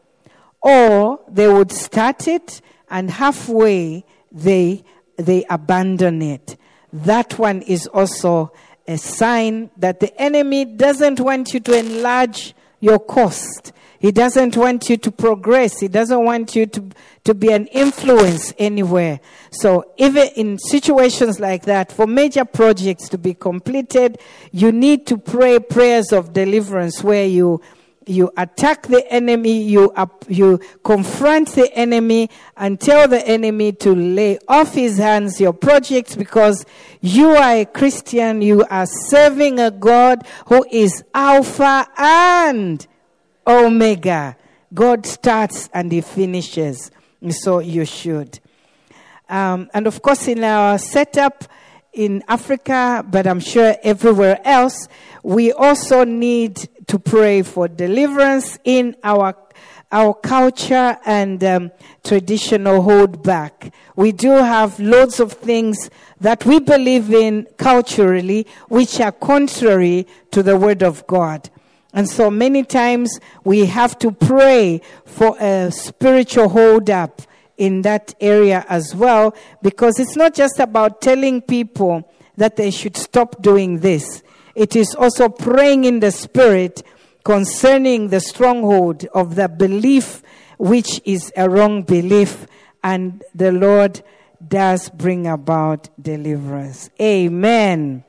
[SPEAKER 5] Or they would start it and halfway they, they abandon it. That one is also a sign that the enemy doesn't want you to enlarge your cost. He doesn't want you to progress. He doesn't want you to, to be an influence anywhere. So even in situations like that, for major projects to be completed, you need to pray prayers of deliverance where you you attack the enemy, you, you confront the enemy and tell the enemy to lay off his hands your projects because you are a Christian, you are serving a God who is Alpha and Omega. God starts and He finishes. So you should. Um, and of course, in our setup in Africa, but I'm sure everywhere else, we also need to pray for deliverance in our our culture and um, traditional hold back. We do have loads of things that we believe in culturally, which are contrary to the Word of God. And so many times we have to pray for a spiritual hold up in that area as well, because it's not just about telling people that they should stop doing this. It is also praying in the spirit concerning the stronghold of the belief, which is a wrong belief, and the Lord does bring about deliverance. Amen.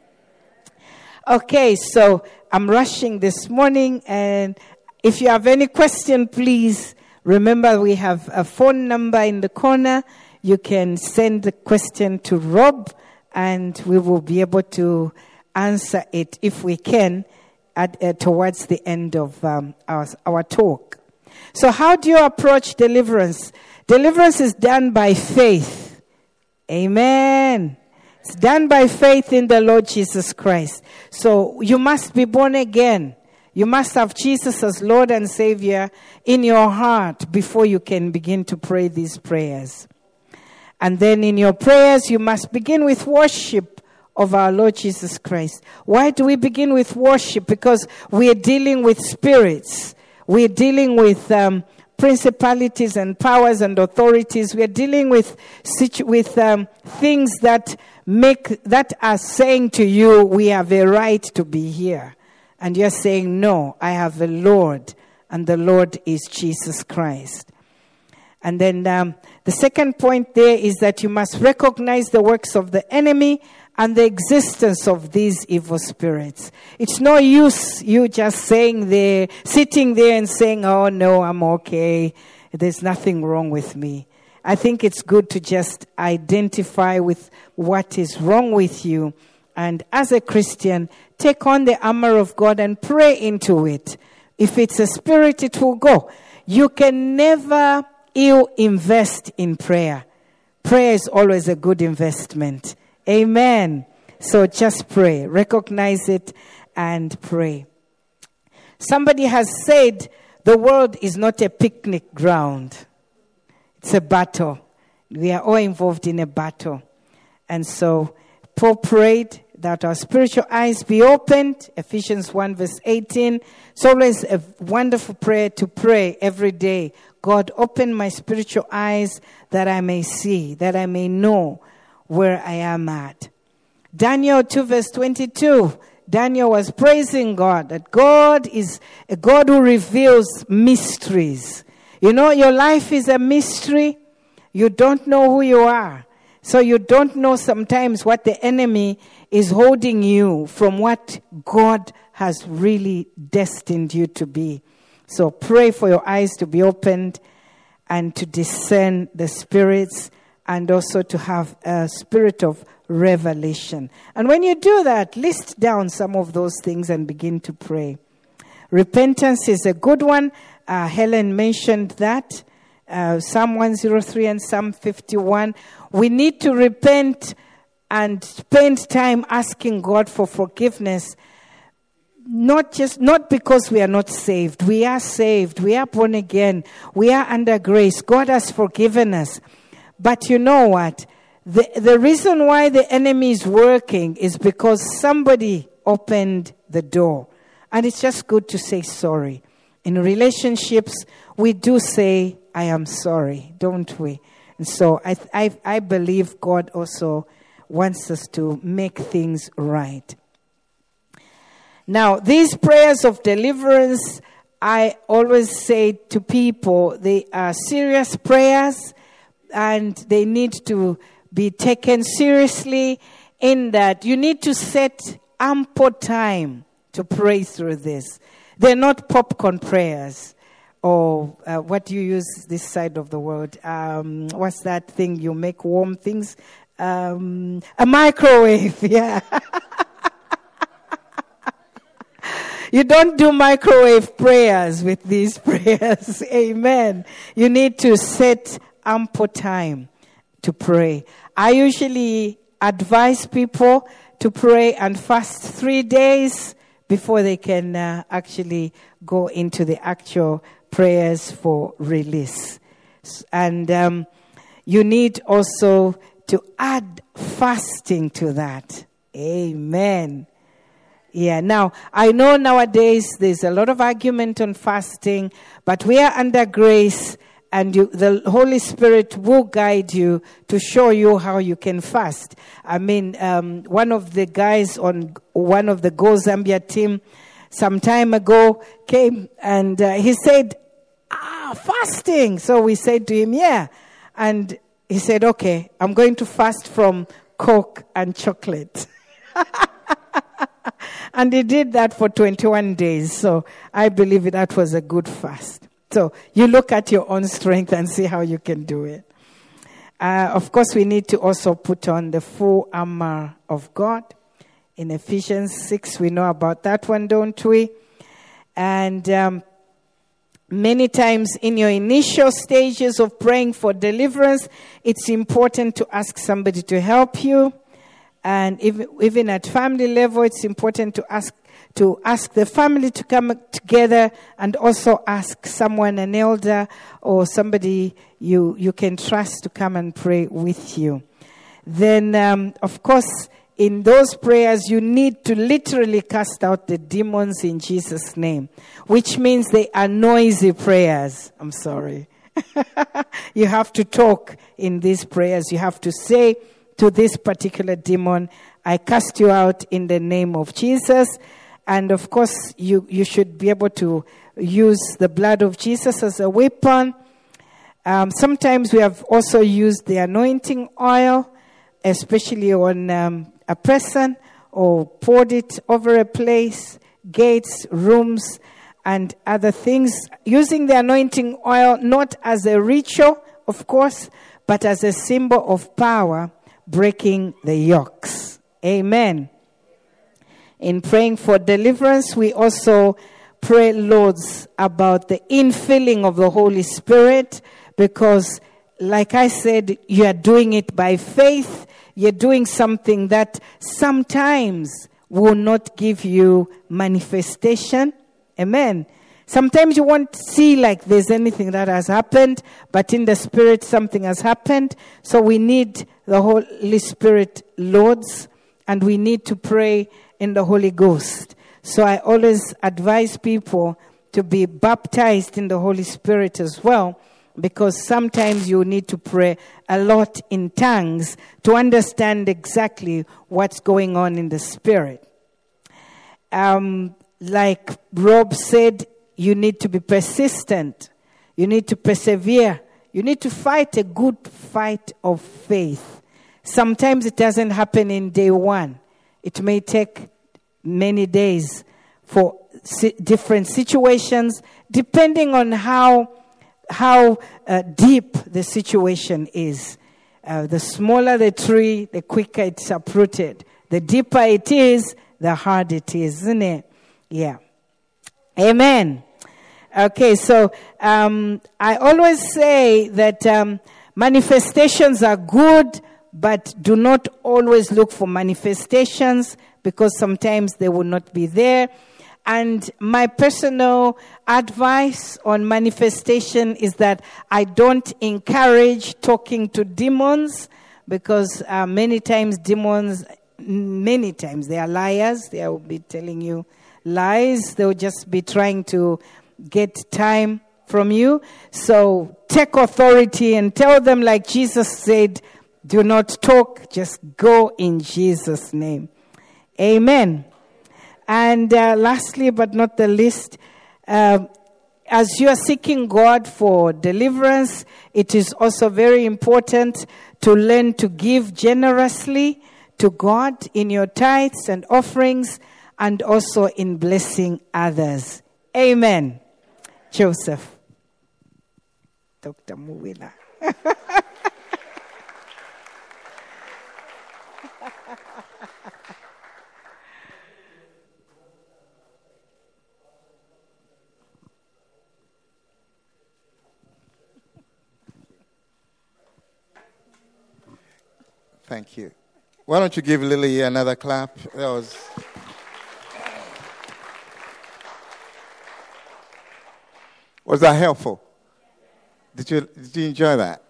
[SPEAKER 5] Okay, so I'm rushing this morning, and if you have any question, please remember we have a phone number in the corner. You can send the question to Rob, and we will be able to answer it if we can at, uh, towards the end of um, our, our talk. So, how do you approach deliverance? Deliverance is done by faith. Amen. Done by faith in the Lord Jesus Christ. So you must be born again. You must have Jesus as Lord and Savior in your heart before you can begin to pray these prayers. And then in your prayers, you must begin with worship of our Lord Jesus Christ. Why do we begin with worship? Because we are dealing with spirits. We're dealing with um, principalities and powers and authorities. We are dealing with with um, things that make that are saying to you, "We have a right to be here," and you're saying, "No, I have a Lord, and the Lord is Jesus Christ." And then um, the second point there is that you must recognize the works of the enemy and the existence of these evil spirits. It's no use you just saying there, sitting there and saying, Oh no, I'm okay. There's nothing wrong with me. I think it's good to just identify with what is wrong with you. And as a Christian, take on the armor of God and pray into it. If it's a spirit, it will go. You can never ill invest in prayer. Prayer is always a good investment. Amen. So just pray, recognize it, and pray. Somebody has said the world is not a picnic ground, it's a battle. We are all involved in a battle. And so Paul prayed that our spiritual eyes be opened. Ephesians 1 verse 18. It's always a wonderful prayer to pray every day. God, open my spiritual eyes that I may see, that I may know where I am at. Daniel 2 verse 22. Daniel was praising God, that God is a God who reveals mysteries. You know, your life is a mystery. You don't know who you are. So you don't know sometimes what the enemy is holding you from what God has really destined you to be. So pray for your eyes to be opened and to discern the spirits and also to have a spirit of revelation. And when you do that, list down some of those things and begin to pray. Repentance is a good one. Uh, Helen mentioned that. Uh, Psalm 103 and Psalm 51. We need to repent and spend time asking God for forgiveness. Not just, not because we are not saved. We are saved. We are born again. We are under grace. God has forgiven us. But you know what? The, the reason why the enemy is working is because somebody opened the door. And it's just good to say sorry. In relationships, we do say, I am sorry, don't we? And so I, I, I believe God also wants us to make things right. Now, these prayers of deliverance, I always say to people, they are serious prayers and they need to be taken seriously in that you need to set ample time to pray through this. They're not popcorn prayers or uh, what you use this side of the world? Um, what's that thing you make warm things? Um, a microwave, yeah. you don't do microwave prayers with these prayers. Amen. You need to set ample time to pray. I usually advise people to pray and fast three days before they can uh, actually go into the actual prayers for release. And um, you need also to add fasting to that. Amen. Yeah, now I know nowadays there's a lot of argument on fasting, but we are under grace and you, the Holy Spirit will guide you to show you how you can fast. I mean, um, one of the guys on one of the Go Zambia team some time ago came and uh, he said, ah, fasting. So we said to him, yeah. And he said, okay, I'm going to fast from Coke and chocolate. and he did that for 21 days. So I believe that was a good fast. So you look at your own strength and see how you can do it. Uh, of course, we need to also put on the full armor of God. In Ephesians 6, we know about that one, don't we? And um, many times in your initial stages of praying for deliverance, it's important to ask somebody to help you. And even, even at family level, it's important to ask to ask the family to come together and also ask someone, an elder or somebody you, you can trust to come and pray with you. Then, um, of course, in those prayers, you need to literally cast out the demons in Jesus' name, which means they are noisy prayers. I'm sorry. you have to talk in these prayers. You have to say to this particular demon, I cast you out in the name of Jesus. And of course, you, you should be able to use the blood of Jesus as a weapon. Um, sometimes we have also used the anointing oil, especially on um, a person, or poured it over a place, gates, rooms, and other things, using the anointing oil not as a ritual, of course, but as a symbol of power, breaking the yokes. Amen. In praying for deliverance, we also pray, Lords, about the infilling of the Holy Spirit because, like I said, you are doing it by faith. You're doing something that sometimes will not give you manifestation. Amen. Sometimes you won't see like there's anything that has happened, but in the spirit something has happened. So we need the Holy Spirit Lords and we need to pray in the Holy Ghost. So I always advise people to be baptized in the Holy Spirit as well, because sometimes you need to pray a lot in tongues to understand exactly what's going on in the Spirit. Um, like Rob said, you need to be persistent. You need to persevere. You need to fight a good fight of faith. Sometimes it doesn't happen in day one. It may take many days for different situations, depending on how, how uh, deep the situation is. Uh, the smaller the tree, the quicker it's uprooted. The deeper it is, the harder it is, isn't it? Yeah. Amen. Okay, so um, I always say that um, manifestations are good, but do not always look for manifestations because sometimes they will not be there. And my personal advice on manifestation is that I don't encourage talking to demons because uh, many times demons, many times they are liars. They will be telling you lies. They'll just be trying to get time from you. So take authority and tell them, like Jesus said, do not talk, just go in Jesus' name. Amen. And uh, lastly, but not the least, uh, as you are seeking God for deliverance, it is also very important to learn to give generously to God in your tithes and offerings and also in blessing others. Amen. Joseph. Dr. Muwila.
[SPEAKER 4] Thank you. Why don't you give Lily another clap? That was. Was that helpful? Did you, did you enjoy that?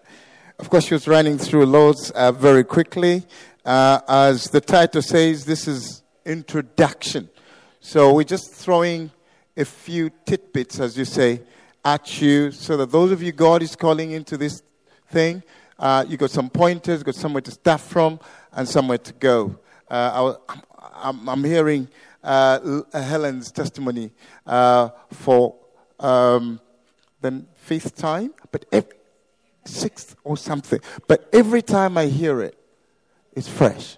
[SPEAKER 4] Of course, she was running through loads uh, very quickly. Uh, as the title says, this is introduction. So we're just throwing a few tidbits, as you say, at you, so that those of you God is calling into this thing, uh, you got some pointers, got somewhere to start from, and somewhere to go. Uh, I'm, I'm, hearing uh, Helen's testimony uh, for um, the fifth time, but every, sixth or something. But every time I hear it, it's fresh.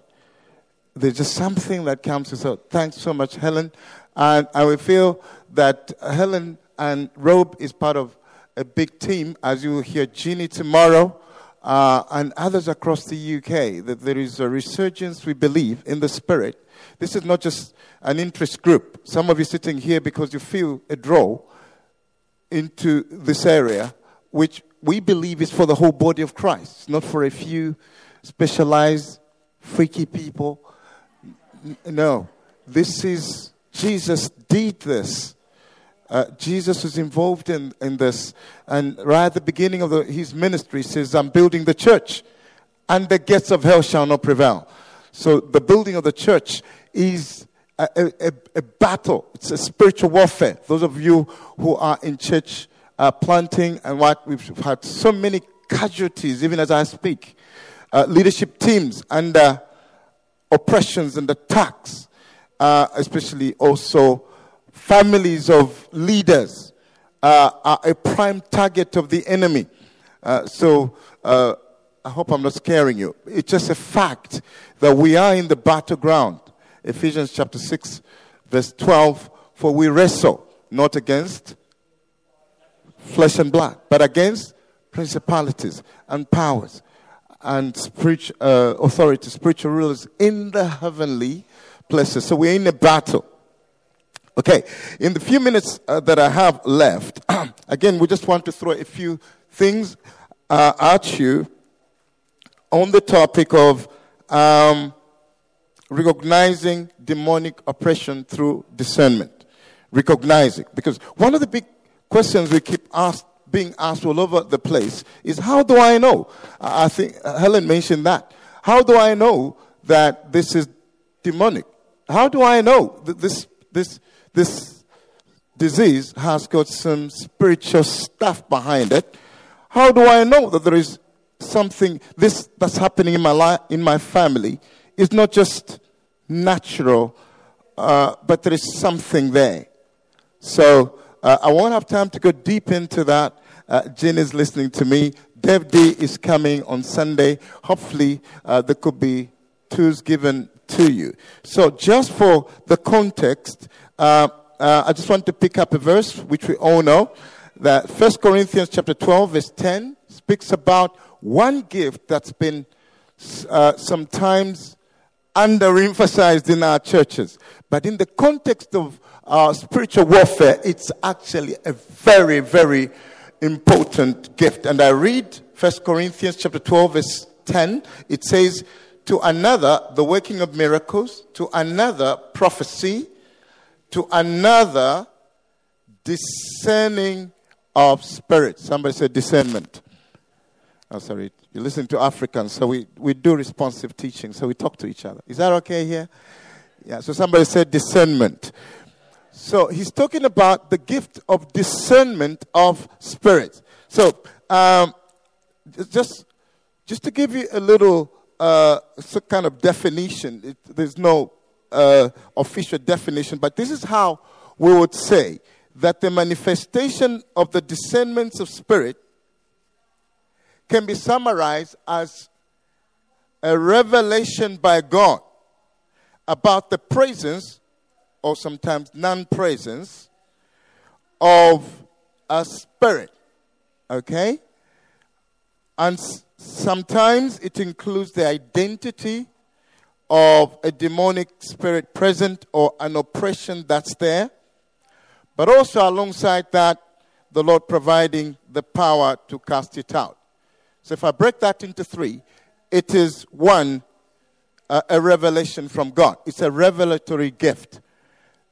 [SPEAKER 4] There's just something that comes. to So thanks so much, Helen. And I will feel that Helen and Rob is part of a big team, as you will hear Jeannie tomorrow uh, and others across the UK, that there is a resurgence, we believe, in the spirit. This is not just an interest group. Some of you sitting here because you feel a draw into this area, which we believe is for the whole body of Christ, not for a few specialized, freaky people. No, this is, Jesus did this uh, Jesus was involved in, in this. And right at the beginning of the, his ministry, he says, I'm building the church, and the gates of hell shall not prevail. So the building of the church is a, a, a battle. It's a spiritual warfare. Those of you who are in church uh, planting and what we've had so many casualties, even as I speak. Uh, leadership teams under oppressions and attacks, uh, especially also families of leaders uh, are a prime target of the enemy. Uh, so uh, I hope I'm not scaring you. It's just a fact that we are in the battleground. Ephesians chapter 6, verse 12 For we wrestle not against flesh and blood, but against principalities and powers and spiritual uh, authorities, spiritual rulers in the heavenly places. So we're in a battle. Okay, in the few minutes uh, that I have left, again, we just want to throw a few things uh, at you on the topic of um, recognizing demonic oppression through discernment. Recognizing. Because one of the big questions we keep asked, being asked all over the place is how do I know? I think Helen mentioned that. How do I know that this is demonic? How do I know that this, this, this disease has got some spiritual stuff behind it? How do I know that there is something this that's happening in my life in my family is not just natural uh, but there is something there. So uh, i won't have time to go deep into that. Uh, Jin is listening to me. Dev d is coming on sunday. Hopefully uh, there could be tools given to you. So just for the context uh, uh, i just want to pick up a verse which we all know that First corinthians chapter 12 verse 10 speaks about one gift that's been uh, sometimes underemphasized in our churches. But in the context of uh, spiritual warfare, it's actually a very, very important gift. And I read 1 Corinthians chapter 12, verse 10. It says, To another, the working of miracles, to another, prophecy, to another, discerning of spirits. Somebody said discernment. I'm oh, sorry. you listen to Africans, so we, we do responsive teaching, so we talk to each other. Is that okay here? Yeah, so somebody said discernment. So he's talking about the gift of discernment of spirits. So, um, just, just to give you a little uh, kind of definition, it, there's no uh, official definition, but this is how we would say that the manifestation of the discernments of spirit can be summarized as a revelation by God about the presence, or sometimes non presence, of a spirit. Okay? And sometimes it includes the identity of a demonic spirit present or an oppression that's there. But also, alongside that, the Lord providing the power to cast it out. So if I break that into three, it is one, uh, a revelation from God. It's a revelatory gift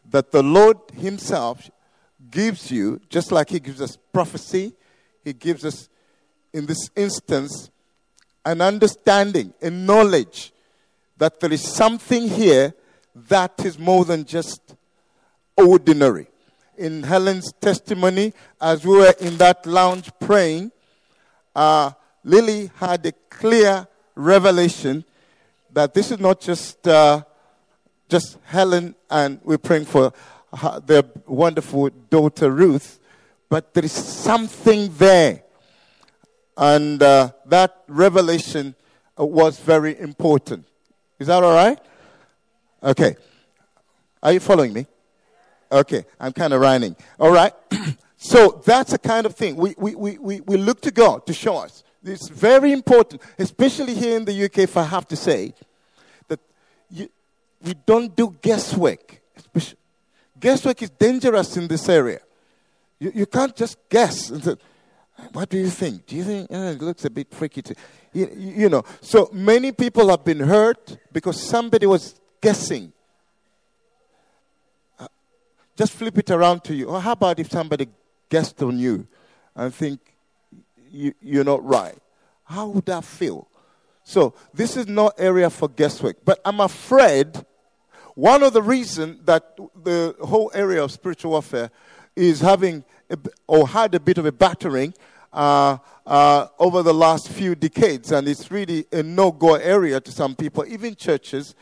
[SPEAKER 4] that the Lord Himself gives you, just like He gives us prophecy, He gives us, in this instance, an understanding, a knowledge that there is something here that is more than just ordinary. In Helen's testimony, as we were in that lounge praying, uh, Lily had a clear revelation that this is not just uh, just Helen and we're praying for her, their wonderful daughter Ruth, but there is something there, and uh, that revelation was very important. Is that all right? Okay. Are you following me? Okay, I'm kind of running. All right. so that's the kind of thing. We, we, we, we, we look to God to show us. It's very important, especially here in the UK, if I have to say, that you, we don't do guesswork. Guesswork is dangerous in this area. You, you can't just guess. What do you think? Do you think oh, it looks a bit freaky? To, you, you know, so many people have been hurt because somebody was guessing. Uh, just flip it around to you. Or how about if somebody guessed on you and think you, you're not right. How would that feel? So this is no area for guesswork. But I'm afraid one of the reasons that the whole area of spiritual warfare is having a, or had a bit of a battering uh, uh, over the last few decades, and it's really a no-go area to some people, even churches.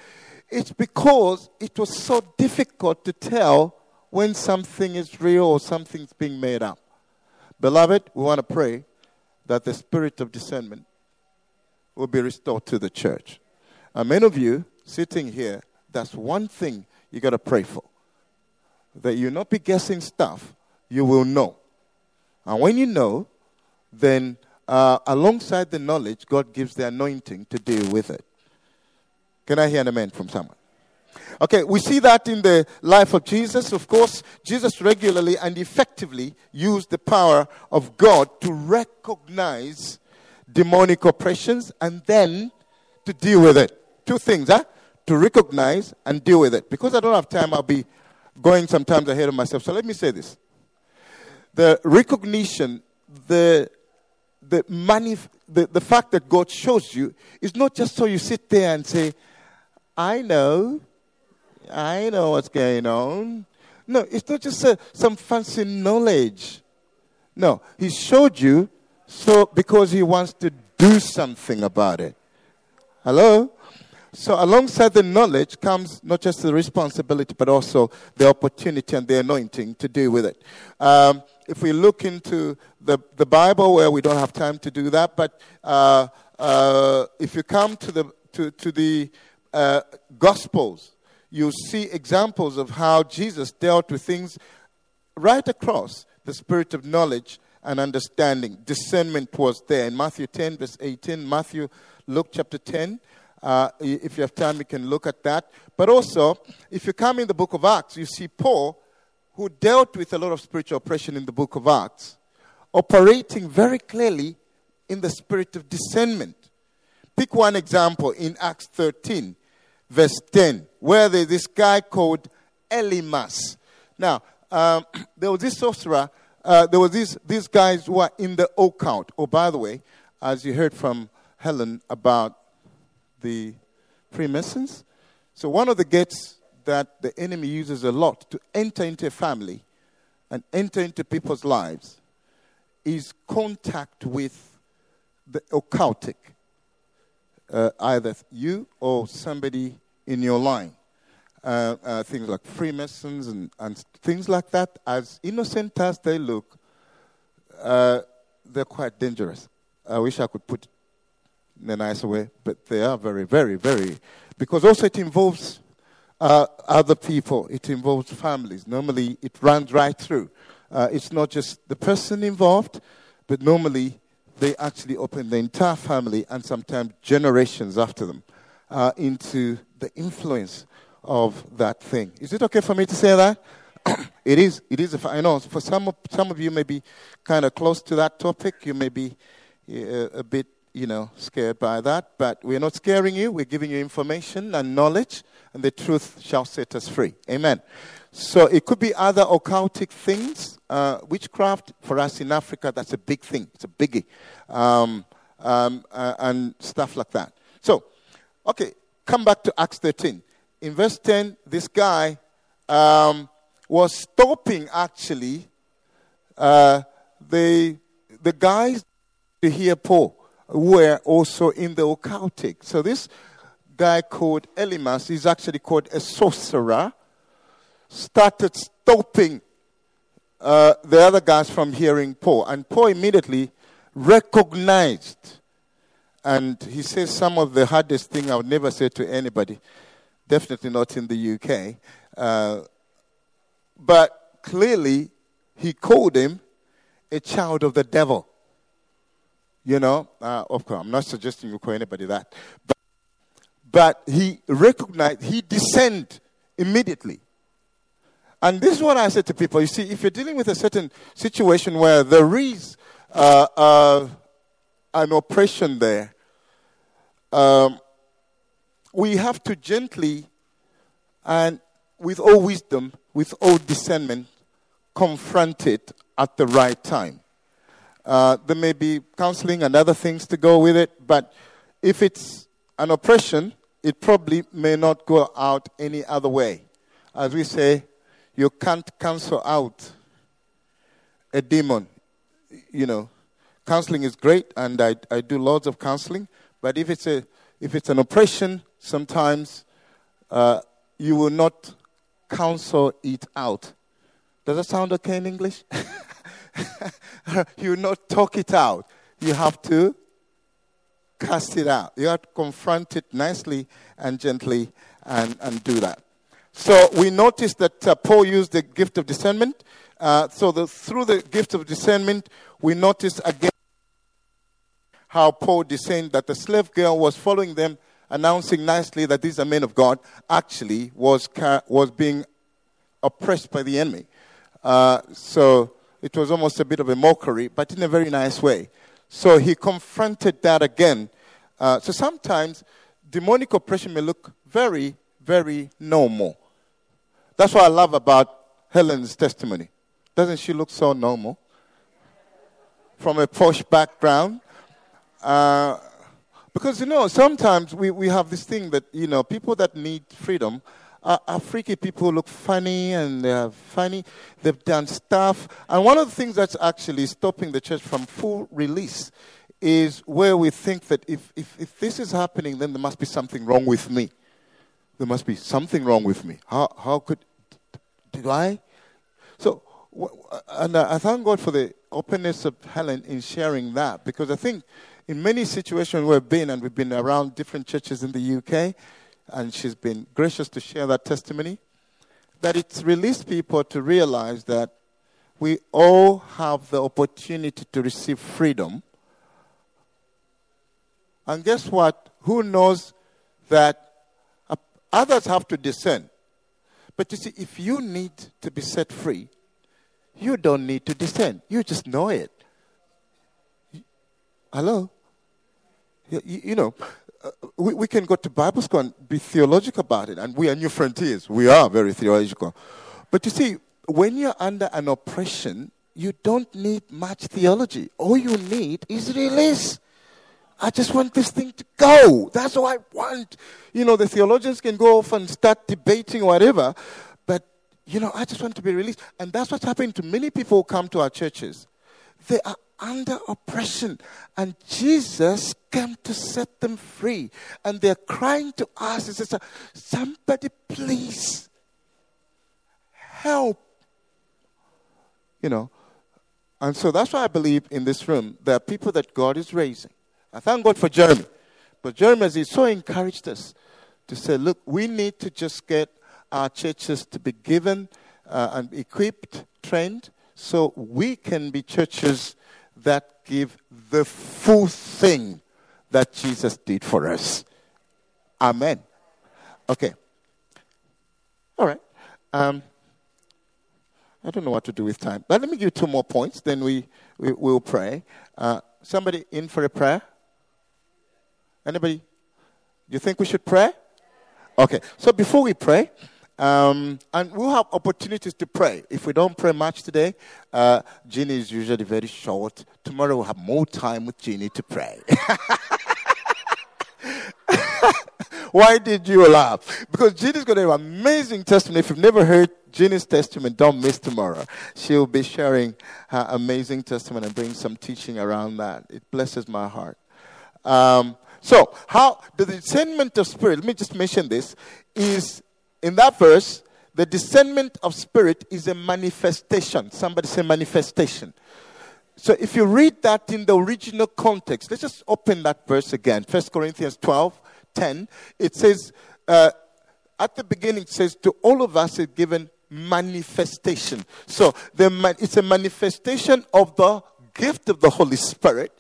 [SPEAKER 4] It's because it was so difficult to tell when something is real or something's being made up. Beloved, we want to pray that the spirit of discernment will be restored to the church. And many of you sitting here, that's one thing you got to pray for. That you not be guessing stuff, you will know. And when you know, then uh, alongside the knowledge, God gives the anointing to deal with it. Can I hear an amen from someone? Okay, we see that in the life of Jesus. Of course, Jesus regularly and effectively used the power of God to recognize demonic oppressions and then to deal with it. Two things, huh? To recognize and deal with it. Because I don't have time, I'll be going sometimes ahead of myself. So let me say this. The recognition, the the, manif- the, the fact that God shows you is not just so you sit there and say, I know, I know what's going on. No, it's not just a, some fancy knowledge. No, He showed you so because He wants to do something about it. Hello? So, alongside the knowledge comes not just the responsibility, but also the opportunity and the anointing to deal with it. Um, if we look into the, the Bible, where we don't have time to do that, but uh, uh, if you come to the, to, to the uh, Gospels, you see examples of how Jesus dealt with things right across the spirit of knowledge and understanding. Discernment was there. In Matthew 10, verse 18, Matthew, Luke chapter 10. Uh, if you have time, you can look at that. But also, if you come in the book of Acts, you see Paul, who dealt with a lot of spiritual oppression in the book of Acts, operating very clearly in the spirit of discernment. Pick one example in Acts 13 verse 10, where there's this guy called Elymas. Now, um, there was this sorcerer, uh, there was these, these guys who were in the occult. Oh, by the way, as you heard from Helen about the Freemasons, so one of the gates that the enemy uses a lot to enter into a family and enter into people's lives is contact with the occultic uh, either you or somebody in your line. Uh, uh, things like Freemasons and, and, things like that, as innocent as they look, uh, they're quite dangerous. I wish I could put it in a nicer way, but they are very, very, very. Because also it involves uh, other people, it involves families. Normally it runs right through. Uh, it's not just the person involved, but normally they actually open the entire family and sometimes generations after them uh, into the influence of that thing. Is it okay for me to say that? it is. It is. I know for some of, some of you may be kind of close to that topic. You may be uh, a bit, you know, scared by that. But we're not scaring you. We're giving you information and knowledge, and the truth shall set us free. Amen. So it could be other occultic things. Uh, witchcraft, for us in Africa, that's a big thing. It's a biggie. Um, um, uh, and stuff like that. So, okay, come back to Acts 13. In verse 10, this guy um, was stopping actually uh, the, the guys to hear Paul were also in the occultic. So this guy called Elymas he's actually called a sorcerer started stopping uh, the other guys from hearing Paul. And Paul immediately recognized, and he says some of the hardest thing I would never say to anybody, definitely not in the UK. Uh, but clearly, he called him a child of the devil. You know, uh, of course, I'm not suggesting you call anybody that. But, but he recognized, he discerned immediately and this is what I said to people. You see, if you're dealing with a certain situation where there is uh, uh, an oppression there, um, we have to gently and with all wisdom, with all discernment, confront it at the right time. Uh, there may be counseling and other things to go with it, but if it's an oppression, it probably may not go out any other way. As we say, you can't cancel out a demon. You know, counseling is great, and I, I do lots of counseling. But if it's a if it's an oppression, sometimes uh, you will not counsel it out. Does that sound okay in English? you will not talk it out. You have to cast it out. You have to confront it nicely and gently and, and do that. So we notice that uh, Paul used the gift of discernment. Uh, so the, through the gift of discernment, we notice again how Paul discerned that the slave girl was following them, announcing nicely that these are men of God, actually was, was being oppressed by the enemy. Uh, so it was almost a bit of a mockery, but in a very nice way. So he confronted that again. Uh, so sometimes demonic oppression may look very, very normal. That's what I love about Helen's testimony. Doesn't she look so normal? From a posh background. Uh, because, you know, sometimes we, we have this thing that, you know, people that need freedom are freaky people look funny and they're funny. They've done stuff. And one of the things that's actually stopping the church from full release is where we think that if, if, if this is happening, then there must be something wrong with me. There must be something wrong with me. How, how could, did I? So, and I thank God for the openness of Helen in sharing that because I think in many situations we've been, and we've been around different churches in the UK, and she's been gracious to share that testimony, that it's released people to realize that we all have the opportunity to receive freedom. And guess what? Who knows that others have to discern? But you see, if you need to be set free, you don't need to discern. You just know it. Hello? You, you know, uh, we, we can go to Bible school and be theological about it. And we are Newfrontiers. We are very theological. But you see, when you're under an oppression, you don't need much theology. All you need is release. I just want this thing to go. That's all I want. You know, the theologians can go off and start debating whatever, but, you know, I just want to be released. And that's what's happening to many people who come to our churches. They are under oppression. And Jesus came to set them free. And they're crying to us and says, Somebody please help. You know. And so that's why I believe in this room there are people that God is raising. I thank God for Jeremy. But Jeremy has so encouraged us to say, look, we need to just get our churches to be given uh, and equipped, trained, so we can be churches that give the full thing that Jesus did for us. Amen. Okay. All right. Um, I don't know what to do with time, but let me give two more points, then we, we will pray. Uh, somebody in for a prayer? Anybody? You think we should pray? Okay. So before we pray, um, and we'll have opportunities to pray. If we don't pray much today, uh, Jeannie is usually very short. Tomorrow we'll have more time with Jeannie to pray. Why did you laugh? Because Jeannie's going to have an amazing testimony. If you've never heard Jeannie's testimony, don't miss tomorrow. She'll be sharing her amazing testimony and bring some teaching around that. It blesses my heart. Um, so, how the discernment of spirit, let me just mention this, is in that verse, the discernment of spirit is a manifestation. Somebody say manifestation. So if you read that in the original context, let's just open that verse again. 1 Corinthians 12, 10. It says, uh, at the beginning, it says, to all of us is given manifestation. So it's a manifestation of the gift of the Holy Spirit.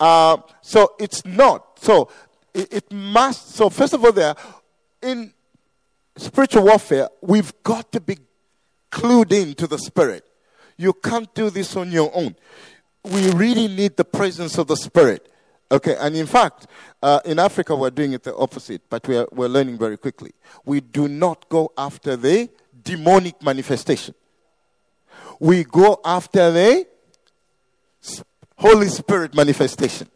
[SPEAKER 4] Uh, so it's not. So it, it must. So first of all, there, in spiritual warfare, we've got to be clued in to the Spirit. You can't do this on your own. We really need the presence of the Spirit. Okay, and in fact, uh, in Africa, we're doing it the opposite, but we're, we're learning very quickly. We do not go after the demonic manifestation, we go after the Holy Spirit manifestation.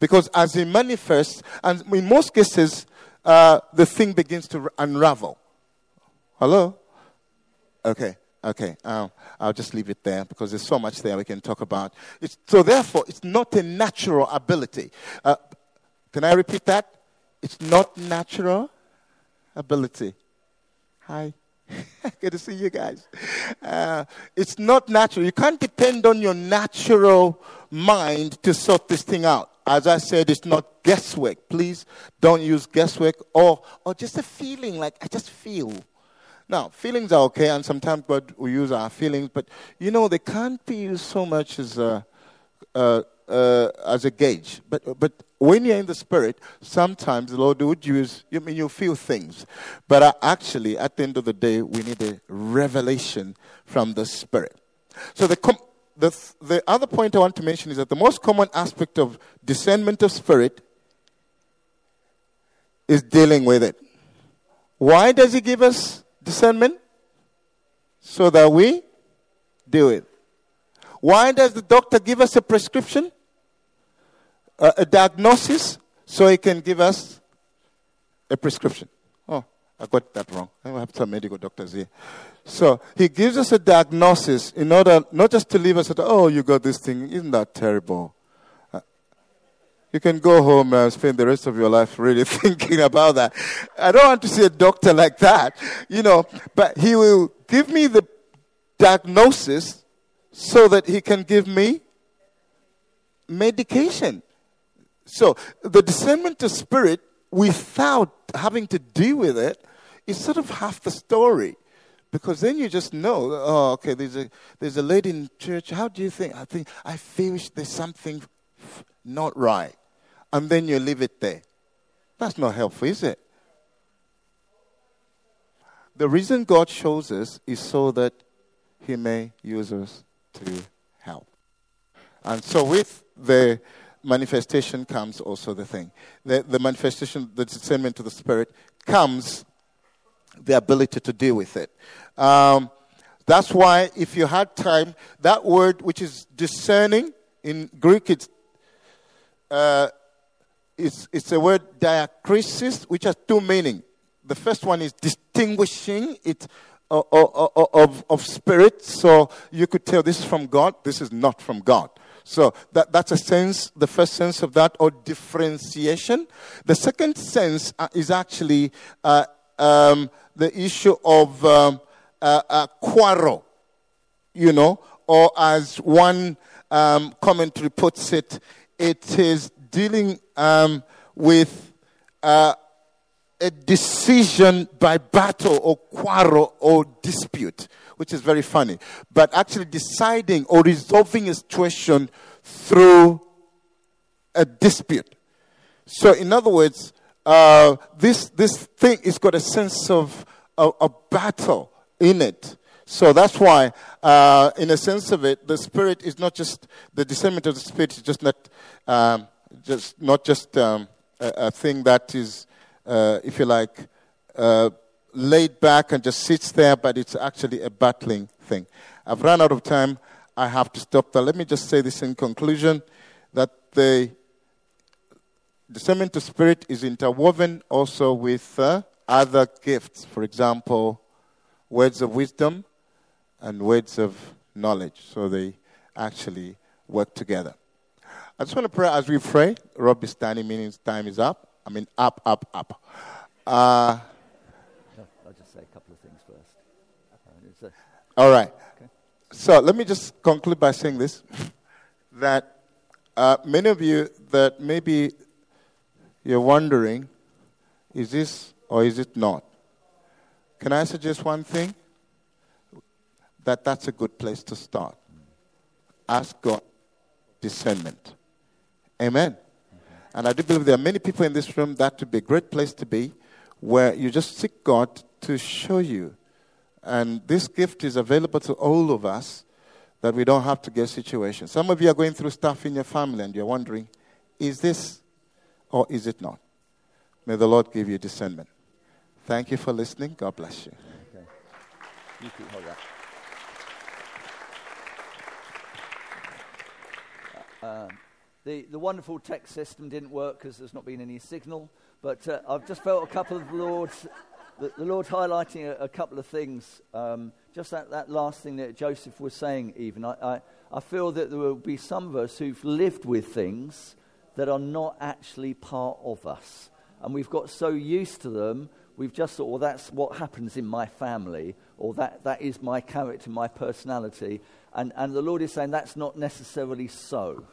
[SPEAKER 4] Because as it manifests, and in most cases, uh, the thing begins to unravel. Hello? Okay, okay. Um, I'll just leave it there because there's so much there we can talk about. It's, so, therefore, it's not a natural ability. Uh, can I repeat that? It's not natural ability. Hi. Good to see you guys. Uh, it's not natural. You can't depend on your natural mind to sort this thing out. As I said, it's not guesswork. Please don't use guesswork or, or just a feeling like I just feel. Now, feelings are okay, and sometimes God will use our feelings, but you know, they can't be used so much as a, uh, uh, as a gauge. But, but when you're in the Spirit, sometimes the Lord would use, you I mean, you feel things. But uh, actually, at the end of the day, we need a revelation from the Spirit. So the, com- the, the other point I want to mention is that the most common aspect of discernment of spirit is dealing with it. Why does he give us discernment? So that we do it. Why does the doctor give us a prescription? A, a diagnosis? So he can give us a prescription. Oh, I got that wrong. I have some medical doctors here. So he gives us a diagnosis in order not just to leave us at, oh, you got this thing. Isn't that terrible? You can go home and spend the rest of your life really thinking about that. I don't want to see a doctor like that, you know, but he will give me the diagnosis so that he can give me medication. So the discernment of spirit without having to deal with it is sort of half the story. Because then you just know, oh, okay, there's a, there's a lady in church. How do you think? I think, I feel there's something not right. And then you leave it there. That's not helpful, is it? The reason God shows us is so that He may use us to help. And so with the manifestation comes also the thing. The, the manifestation, the discernment of the Spirit comes the ability to deal with it. Um, that's why, if you had time, that word which is discerning in Greek, it's, uh, it's, a word diakrisis, which has two meanings. The first one is distinguishing it uh, uh, uh, of, of spirit, so you could tell this is from God, this is not from God. So that, that's a sense, the first sense of that, or differentiation. The second sense is actually um, the issue of um, quarrel, you know, or as one um, commentary puts it, it is dealing um, with uh, a decision by battle or quarrel or dispute, which is very funny. But actually deciding or resolving a situation through a dispute. So, in other words, uh, this, this thing has got a sense of a battle in it. So that's why, uh, in a sense of it, the spirit is not just the discernment of the spirit is just not um, just not just um, a, a, thing that is, uh, if you like, uh, laid back and just sits there, but it's actually a battling thing. I've run out of time. I have to stop there. Let me just say this in conclusion: that the discernment of spirit is interwoven also with uh, other gifts. For example, words of wisdom and words of knowledge. So they actually work together. I just want to pray as we pray. Rob is standing, meaning time is up. I mean, up, up, up. Uh,
[SPEAKER 2] I'll just say a couple of things first.
[SPEAKER 4] Uh, all right. Okay. So let me just conclude by saying this that uh, many of you that maybe you're wondering, is this or is it not? Can I suggest one thing? That that's a good place to start. Ask God discernment. Amen. And I do believe there are many people in this room that would be a great place to be where you just seek God to show you. And this gift is available to all of us that we don't have to get situations. Some of you are going through stuff in your family and you're wondering, is this or is it not? May the Lord give you discernment. Thank you for listening. God bless you. Okay. You hold that.
[SPEAKER 2] Uh, um, the, the wonderful text system didn't work because there's not been any signal, but uh, I've just felt a couple of Lord's, the, the Lord highlighting a, a couple of things. Um, just that, that last thing that Joseph was saying, even. I, I, I feel that there will be some of us who've lived with things that are not actually part of us. And we've got so used to them, we've just thought, well, that's what happens in my family, or that, that is my character, my personality. And, and the Lord is saying that's not necessarily so.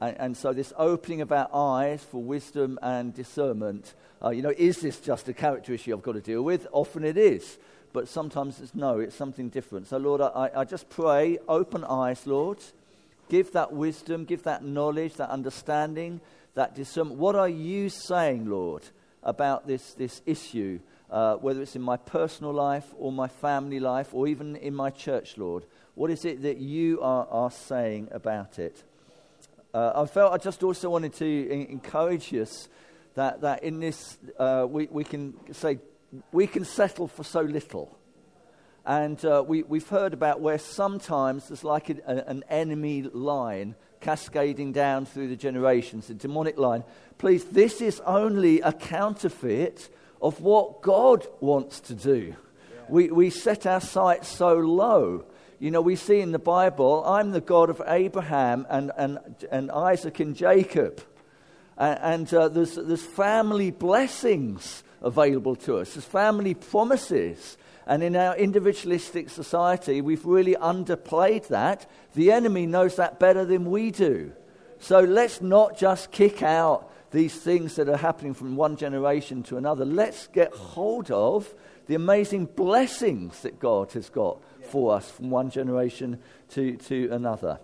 [SPEAKER 2] And, and, so, this opening of our eyes for wisdom and discernment, uh, you know, is this just a character issue I've got to deal with? Often it is. But sometimes it's no, it's something different. So, Lord, I, I just pray, open eyes, Lord. Give that wisdom, give that knowledge, that understanding, that discernment. What are you saying, Lord, about this, this issue, uh, whether it's in my personal life or my family life or even in my church, Lord? What is it that you are, are saying about it? Uh, I felt I just also wanted to encourage us that, that in this, uh, we, we can say, we can settle for so little. And uh, we, we've heard about where sometimes there's like a, a, an enemy line cascading down through the generations, a demonic line. Please, this is only a counterfeit of what God wants to do. Yeah. We, we set our sights so low you know, we see in the Bible, I'm the God of Abraham and, and, and Isaac and Jacob. And, and uh, there's, there's family blessings available to us, there's family promises. And in our individualistic society, we've really underplayed that. The enemy knows that better than we do. So let's not just kick out these things that are happening from one generation to another. Let's get hold of the amazing blessings that God has got for us from one generation to, to another.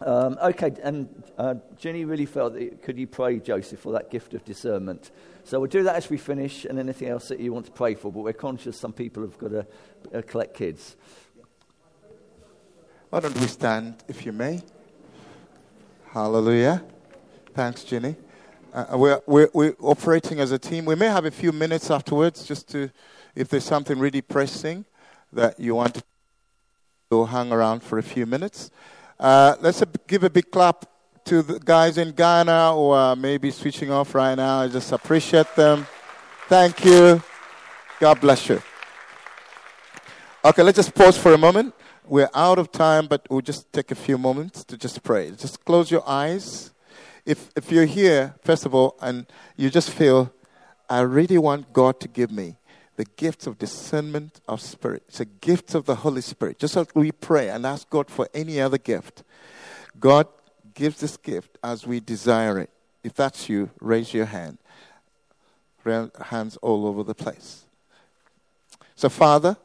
[SPEAKER 2] Um, okay, and uh, really felt that could you pray, Joseph, for that gift of discernment? So we'll do that as we finish, and anything else that you want to pray for. But we're conscious some people have got to uh, collect kids.
[SPEAKER 4] Why don't we stand, if you may? Hallelujah. Thanks, Jenny. Uh, we're, we're, we're operating as a team. We may have a few minutes afterwards just to, if there's something really pressing that you want to hang around for a few minutes. Uh, let's give a big clap to the guys in Ghana or uh, maybe switching off right now. I just appreciate them. Thank you. God bless you. Okay, let's just pause for a moment. We're out of time, but we'll just take a few moments to just pray. Just close your eyes. If, if you're here, first of all, and you just feel, I really want God to give me the gift of discernment of spirit. It's a gift of the Holy Spirit. Just like we pray and ask God for any other gift, God gives this gift as we desire it. If that's you, raise your hand. Hands all over the place. So, Father,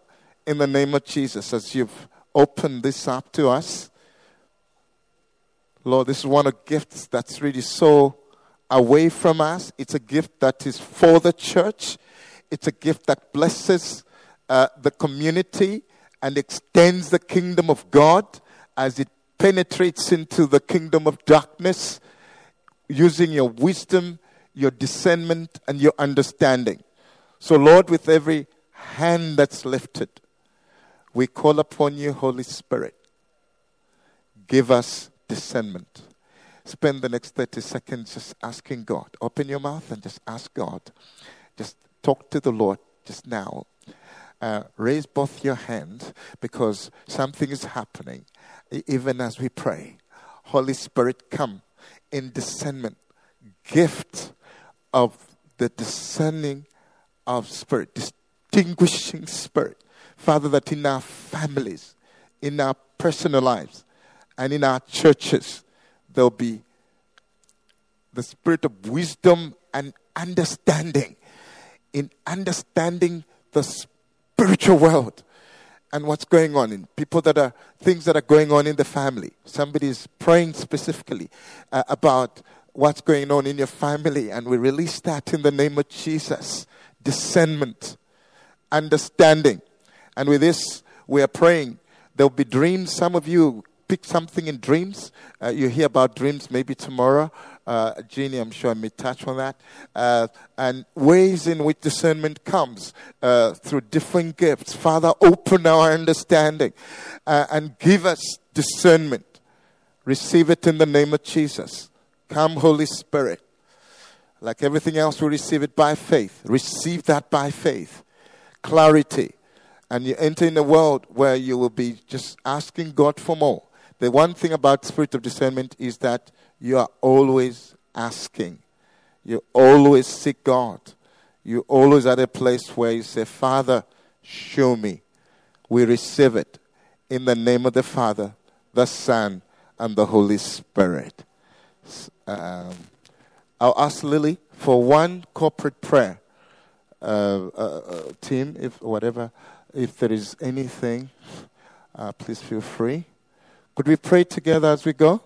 [SPEAKER 4] in the name of Jesus, as you've opened this up to us, Lord, this is one of gifts that's really so away from us. It's a gift that is for the church it's a gift that blesses uh, the community and extends the kingdom of God as it penetrates into the kingdom of darkness using your wisdom, your discernment, and your understanding. So, Lord, with every hand that's lifted, we call upon you, Holy Spirit. Give us discernment. Spend the next 30 seconds just asking God. Open your mouth and just ask God. Just talk to the Lord just now. Uh, raise both your hands because something is happening even as we pray. Holy Spirit, come in discernment, gift of the discerning of spirit, distinguishing spirit. Father, that in our families, in our personal lives, and in our churches, there'll be the spirit of wisdom and understanding in understanding the spiritual world and what's going on in people that are things that are going on in the family. Somebody is praying specifically uh, about what's going on in your family, and we release that in the name of Jesus. Discernment, understanding. And with this, we are praying. There'll be dreams. Some of you pick something in dreams. Uh, you hear about dreams maybe tomorrow uh, Jeannie, I'm sure, I may touch on that. Uh, and ways in which discernment comes uh, through different gifts. Father, open our understanding uh, and give us discernment. Receive it in the name of Jesus. Come, Holy Spirit. Like everything else, we receive it by faith. Receive that by faith. Clarity. And you enter in a world where you will be just asking God for more. The one thing about spirit of discernment is that you are always asking. You always seek God. You always at a place where you say, Father, show me. We receive it in the name of the Father, the Son, and the Holy Spirit. Um, I'll ask Lily for one corporate prayer. Uh, uh, uh, team, if whatever, if there is anything, uh, please feel free. Could we pray together as we go?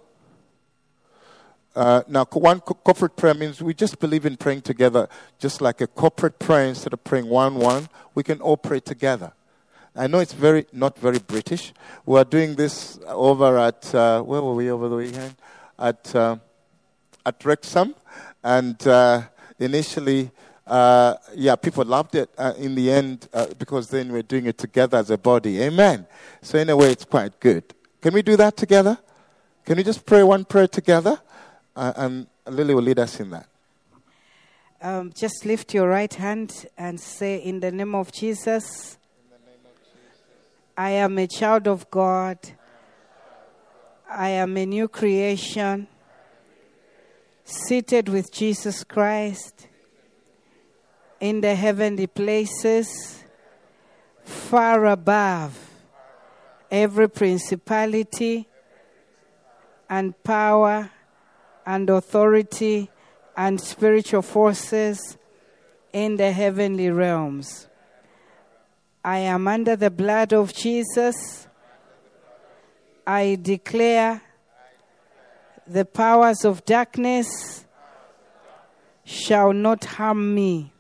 [SPEAKER 4] Uh, now, one co- corporate prayer means we just believe in praying together, just like a corporate prayer. Instead of praying one one, we can all pray together. I know it's very not very British. We are doing this over at uh, where were we over the weekend? At uh, at Wrexham, and uh, initially, uh, yeah, people loved it. Uh, in the end, because then we're doing it together as a body. Amen. So in a way, it's quite good. Can we do that together? Can we just pray one prayer together? Uh, and Lily will lead us in that.
[SPEAKER 5] Um, just lift your right hand and say, In the name of Jesus, I am a child of God. I am a new creation, seated with Jesus Christ in the heavenly places, far above every principality and power and authority and spiritual forces in the heavenly realms. I am under the blood of Jesus. I declare the powers of darkness shall not harm me.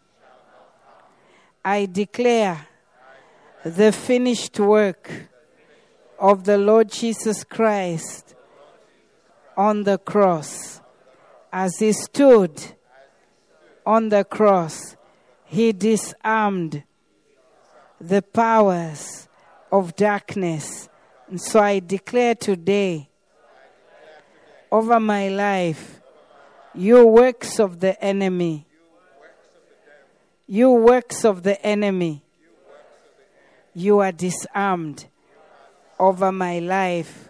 [SPEAKER 5] I declare the finished work of the Lord Jesus Christ on the cross. As he stood on the cross, he disarmed the powers of darkness. And so I declare today over my life, you works of the enemy, you works of the enemy, you are disarmed over my life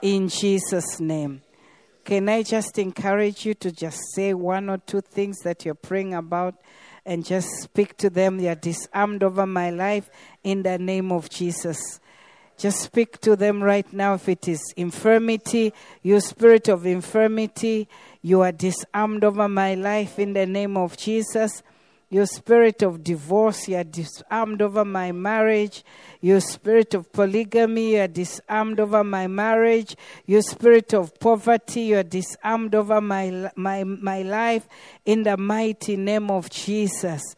[SPEAKER 5] in Jesus' name. Can I just encourage you to just say one or two things that you're praying about and just speak to them? They are disarmed over my life in the name of Jesus. Just speak to them right now. If it is infirmity, your spirit of infirmity, you are disarmed over my life in the name of Jesus. Your spirit of divorce, you are disarmed over my marriage. Your spirit of polygamy, you are disarmed over my marriage. Your spirit of poverty, you are disarmed over my, my, my life in the mighty name of Jesus.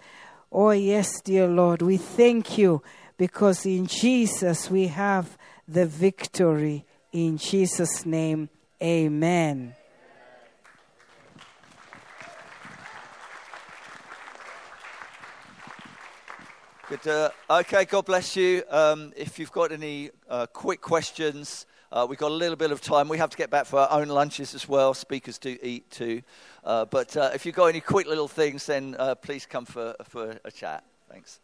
[SPEAKER 5] Oh, yes, dear Lord, we thank you because in Jesus we have the victory. In Jesus' name, amen.
[SPEAKER 2] Good. Uh, okay, God bless you. Um, if you've got any uh, quick questions, uh, we've got a little bit of time. We have to get back for our own lunches as well. Speakers do eat too. Uh, but uh, if you've got any quick little things, then uh, please come for, for a chat. Thanks.